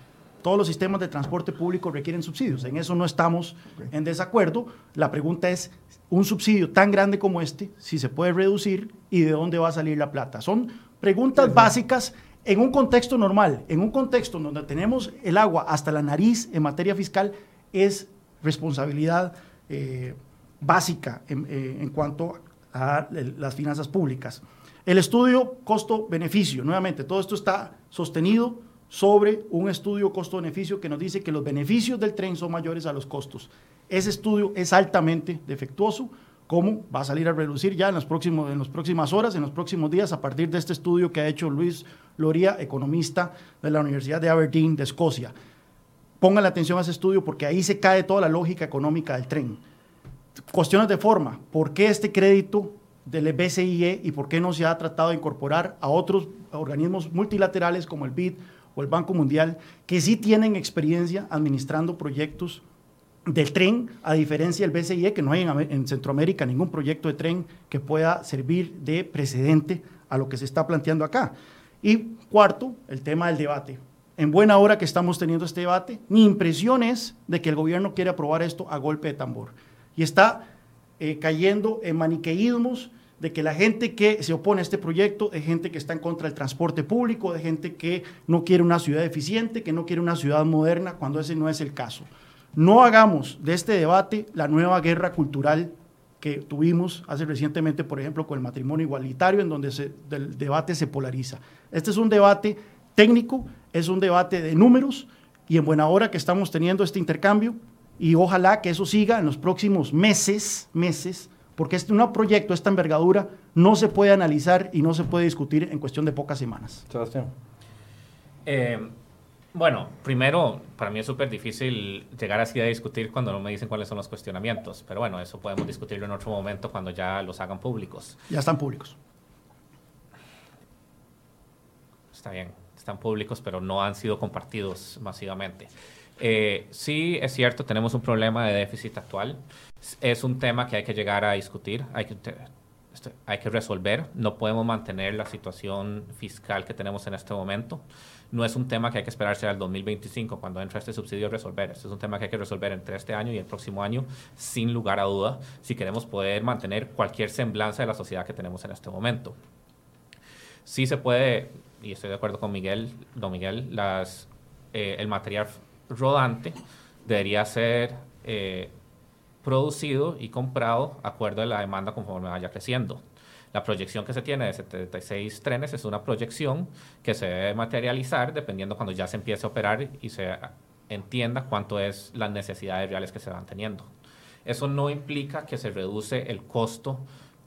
todos los sistemas de transporte público requieren subsidios. En eso no estamos en desacuerdo. La pregunta es, un subsidio tan grande como este, si se puede reducir y de dónde va a salir la plata. Son preguntas básicas en un contexto normal, en un contexto donde tenemos el agua hasta la nariz en materia fiscal, es responsabilidad eh, básica en, eh, en cuanto a las finanzas públicas. El estudio costo-beneficio, nuevamente, todo esto está sostenido sobre un estudio costo-beneficio que nos dice que los beneficios del tren son mayores a los costos. Ese estudio es altamente defectuoso. ¿Cómo? Va a salir a reducir ya en, los próximos, en las próximas horas, en los próximos días, a partir de este estudio que ha hecho Luis Loría, economista de la Universidad de Aberdeen de Escocia. Pongan la atención a ese estudio porque ahí se cae toda la lógica económica del tren. Cuestiones de forma. ¿Por qué este crédito del BCIE y por qué no se ha tratado de incorporar a otros organismos multilaterales como el BID o el Banco Mundial que sí tienen experiencia administrando proyectos del tren, a diferencia del BCIE, que no hay en Centroamérica ningún proyecto de tren que pueda servir de precedente a lo que se está planteando acá. Y cuarto, el tema del debate. En buena hora que estamos teniendo este debate, mi impresión es de que el gobierno quiere aprobar esto a golpe de tambor. Y está eh, cayendo en maniqueísmos de que la gente que se opone a este proyecto es gente que está en contra del transporte público, de gente que no quiere una ciudad eficiente, que no quiere una ciudad moderna, cuando ese no es el caso. No hagamos de este debate la nueva guerra cultural que tuvimos hace recientemente, por ejemplo, con el matrimonio igualitario, en donde se- el debate se polariza. Este es un debate técnico, es un debate de números, y en buena hora que estamos teniendo este intercambio, y ojalá que eso siga en los próximos meses, meses, porque este un proyecto de esta envergadura no se puede analizar y no se puede discutir en cuestión de pocas semanas. Sebastián. Eh, bueno, primero, para mí es súper difícil llegar así a discutir cuando no me dicen cuáles son los cuestionamientos, pero bueno, eso podemos discutirlo en otro momento cuando ya los hagan públicos. Ya están públicos. Está bien, están públicos, pero no han sido compartidos masivamente. Eh, sí, es cierto, tenemos un problema de déficit actual. Es un tema que hay que llegar a discutir, hay que, te- este, hay que resolver. No podemos mantener la situación fiscal que tenemos en este momento. No es un tema que hay que esperarse al 2025 cuando entre este subsidio a resolver. Este es un tema que hay que resolver entre este año y el próximo año, sin lugar a duda, si queremos poder mantener cualquier semblanza de la sociedad que tenemos en este momento sí se puede, y estoy de acuerdo con Miguel, don Miguel, las, eh, el material rodante debería ser eh, producido y comprado de acuerdo a la demanda conforme vaya creciendo. La proyección que se tiene de 76 trenes es una proyección que se debe materializar dependiendo cuando ya se empiece a operar y se entienda cuánto es las necesidades reales que se van teniendo. Eso no implica que se reduce el costo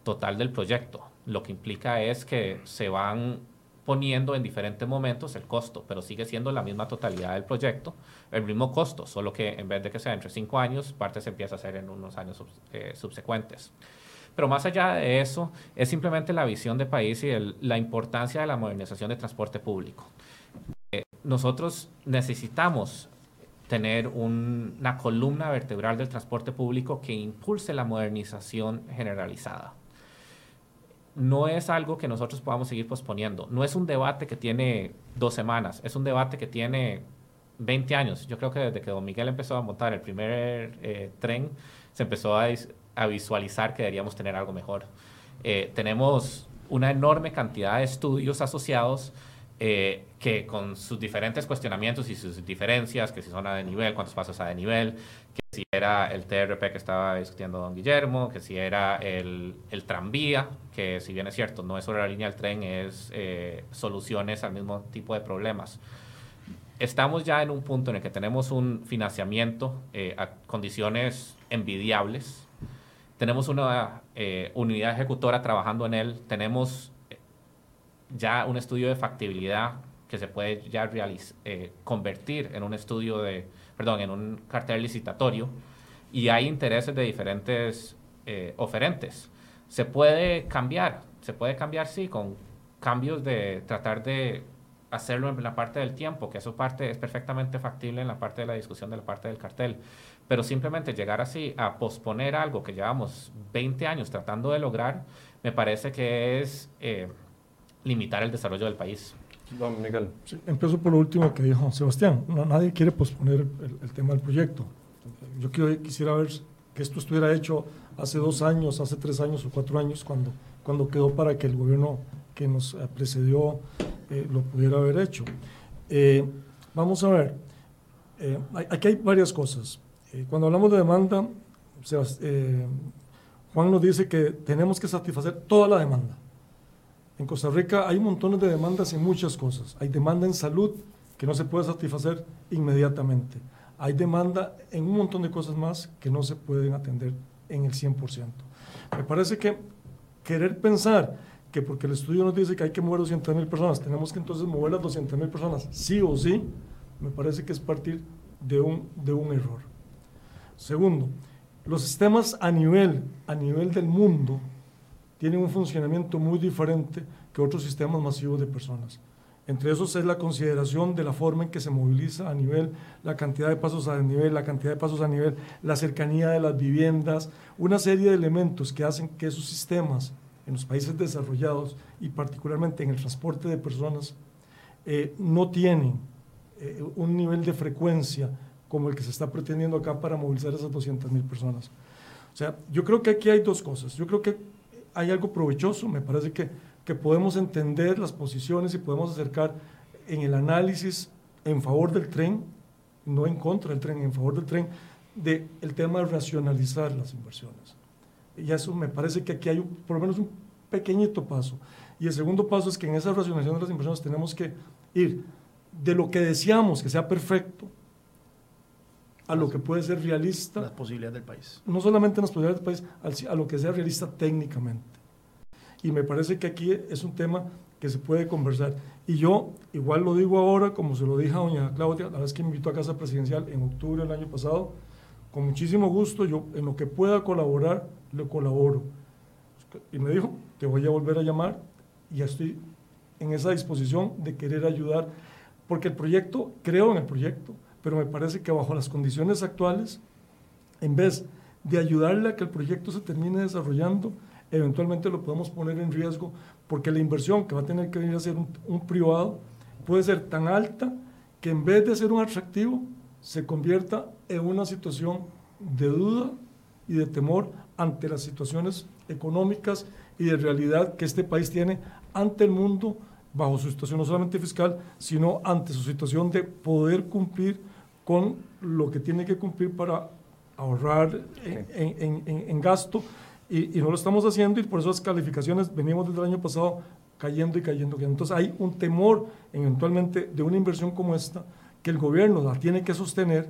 total del proyecto. Lo que implica es que se van poniendo en diferentes momentos el costo, pero sigue siendo la misma totalidad del proyecto, el mismo costo, solo que en vez de que sea entre cinco años, parte se empieza a hacer en unos años eh, subsecuentes. Pero más allá de eso, es simplemente la visión de país y la importancia de la modernización de transporte público. Eh, nosotros necesitamos tener una columna vertebral del transporte público que impulse la modernización generalizada no es algo que nosotros podamos seguir posponiendo. No es un debate que tiene dos semanas, es un debate que tiene 20 años. Yo creo que desde que don Miguel empezó a montar el primer eh, tren, se empezó a, visualizar que deberíamos tener algo mejor. Eh, tenemos una enorme cantidad de estudios asociados eh, que con sus diferentes cuestionamientos y sus diferencias, que si son a de nivel, cuántos pasos a de nivel, que si era el TRP que estaba discutiendo don Guillermo, que si era el, el tranvía, que si bien es cierto, no es sobre la línea del tren, es eh, soluciones al mismo tipo de problemas. Estamos ya en un punto en el que tenemos un financiamiento eh, a condiciones envidiables, tenemos una unidad ejecutora trabajando en él, tenemos ya un estudio de factibilidad que se puede ya eh, convertir en un estudio de, perdón, en un cartel licitatorio y hay intereses de diferentes eh, oferentes. Se puede cambiar, se puede cambiar, sí, con cambios de tratar de hacerlo en la parte del tiempo, que eso parte es perfectamente factible en la parte de la discusión de la parte del cartel, pero simplemente llegar así a posponer algo que llevamos 20 años tratando de lograr, me parece que es eh, limitar el desarrollo del país. Don Miguel. empiezo por lo último que dijo Sebastián. No, nadie quiere posponer el, tema del proyecto. Yo quiero, quisiera ver que esto estuviera hecho hace dos años, hace tres años o cuatro años, cuando, cuando quedó para que el gobierno que nos precedió eh, lo pudiera haber hecho. Eh, vamos a ver, eh, aquí hay varias cosas. cuando hablamos de demanda, Juan nos dice que tenemos que satisfacer toda la demanda. En Costa Rica hay montones de demandas en muchas cosas. Hay demanda en salud que no se puede satisfacer inmediatamente. Hay demanda en un montón de cosas más que no se pueden atender en el 100%. Me parece que querer pensar que porque el estudio nos dice que hay que mover 200 mil personas, tenemos que entonces mover las 200 mil personas, sí o sí, me parece que es partir de un, de un error. Segundo, los sistemas a nivel, a nivel del mundo tienen un funcionamiento muy diferente que otros sistemas masivos de personas. Entre esos es la consideración de la forma en que se moviliza a nivel, la cantidad de pasos a nivel, la cantidad de pasos a nivel, la cercanía de las viviendas, una serie de elementos que hacen que esos sistemas en los países desarrollados y particularmente en el transporte de personas eh, no tienen eh, un nivel de frecuencia como el que se está pretendiendo acá para movilizar esas 200.000 personas. O sea, yo creo que aquí hay dos cosas. Yo creo que hay algo provechoso, me parece que, que podemos entender las posiciones y podemos acercar en el análisis en favor del tren, no en contra del tren, en favor del tren, del el tema de racionalizar las inversiones. Y eso me parece que aquí hay por lo menos un pequeñito paso. Y el segundo paso es que en esa racionalización de las inversiones tenemos que ir de lo que deseamos que sea perfecto, a lo que puede ser realista. Las posibilidades del país. No solamente en las posibilidades del país, a lo que sea realista técnicamente. Y me parece que aquí es un tema que se puede conversar. Y yo igual lo digo ahora, como se lo dije a doña Claudia, la vez que me invitó a Casa Presidencial en octubre del año pasado, con muchísimo gusto, yo en lo que pueda colaborar, le colaboro. Y me dijo, te voy a volver a llamar y ya estoy en esa disposición de querer ayudar, porque el proyecto, creo en el proyecto, pero me parece que bajo las condiciones actuales, en vez de ayudarle a que el proyecto se termine desarrollando, eventualmente lo podemos poner en riesgo porque la inversión que va a tener que venir a ser un, privado puede ser tan alta que en vez de ser un atractivo, se convierta en una situación de duda y de temor ante las situaciones económicas y de realidad que este país tiene ante el mundo bajo su situación no solamente fiscal, sino ante su situación de poder cumplir con lo que tiene que cumplir para ahorrar en, gasto y, no lo estamos haciendo y por eso las calificaciones venimos desde el año pasado cayendo y cayendo. Entonces hay un temor eventualmente de una inversión como esta que el gobierno la tiene que sostener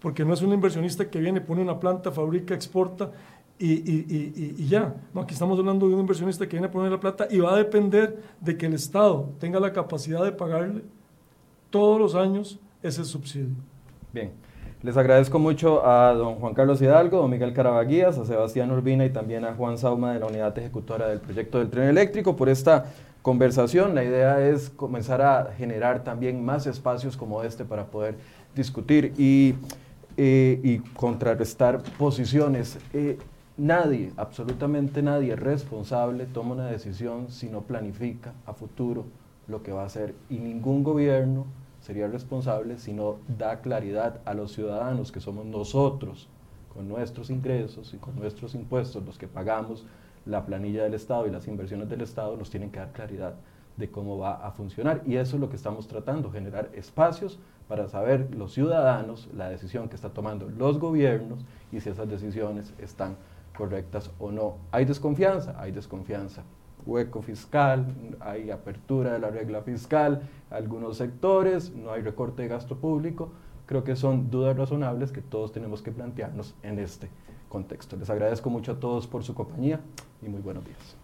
porque no es un inversionista que viene, pone una planta, fabrica, exporta y, ya. No, aquí estamos hablando de un inversionista que viene a poner la plata y va a depender de que el Estado tenga la capacidad de pagarle todos los años ese subsidio. Bien. Les agradezco mucho a don Juan Carlos Hidalgo, don Miguel Carabaguías, a Sebastián Urbina y también a Juan Sauma de la unidad ejecutora del proyecto del tren eléctrico por esta conversación. La idea es comenzar a generar también más espacios como este para poder discutir y, eh, contrarrestar posiciones. Eh, nadie, absolutamente nadie responsable toma una decisión si no planifica a futuro lo que va a hacer y ningún gobierno sería responsable si no da claridad a los ciudadanos que somos nosotros, con nuestros ingresos y con nuestros impuestos, los que pagamos la planilla del Estado y las inversiones del Estado, nos tienen que dar claridad de cómo va a funcionar. Y eso es lo que estamos tratando, generar espacios para saber los ciudadanos la decisión que están tomando los gobiernos y si esas decisiones están correctas o no. ¿Hay desconfianza? Hay desconfianza hueco fiscal, hay apertura de la regla fiscal, algunos sectores, no hay recorte de gasto público. Creo que son dudas razonables que todos tenemos que plantearnos en este contexto. Les agradezco mucho a todos por su compañía y muy buenos días.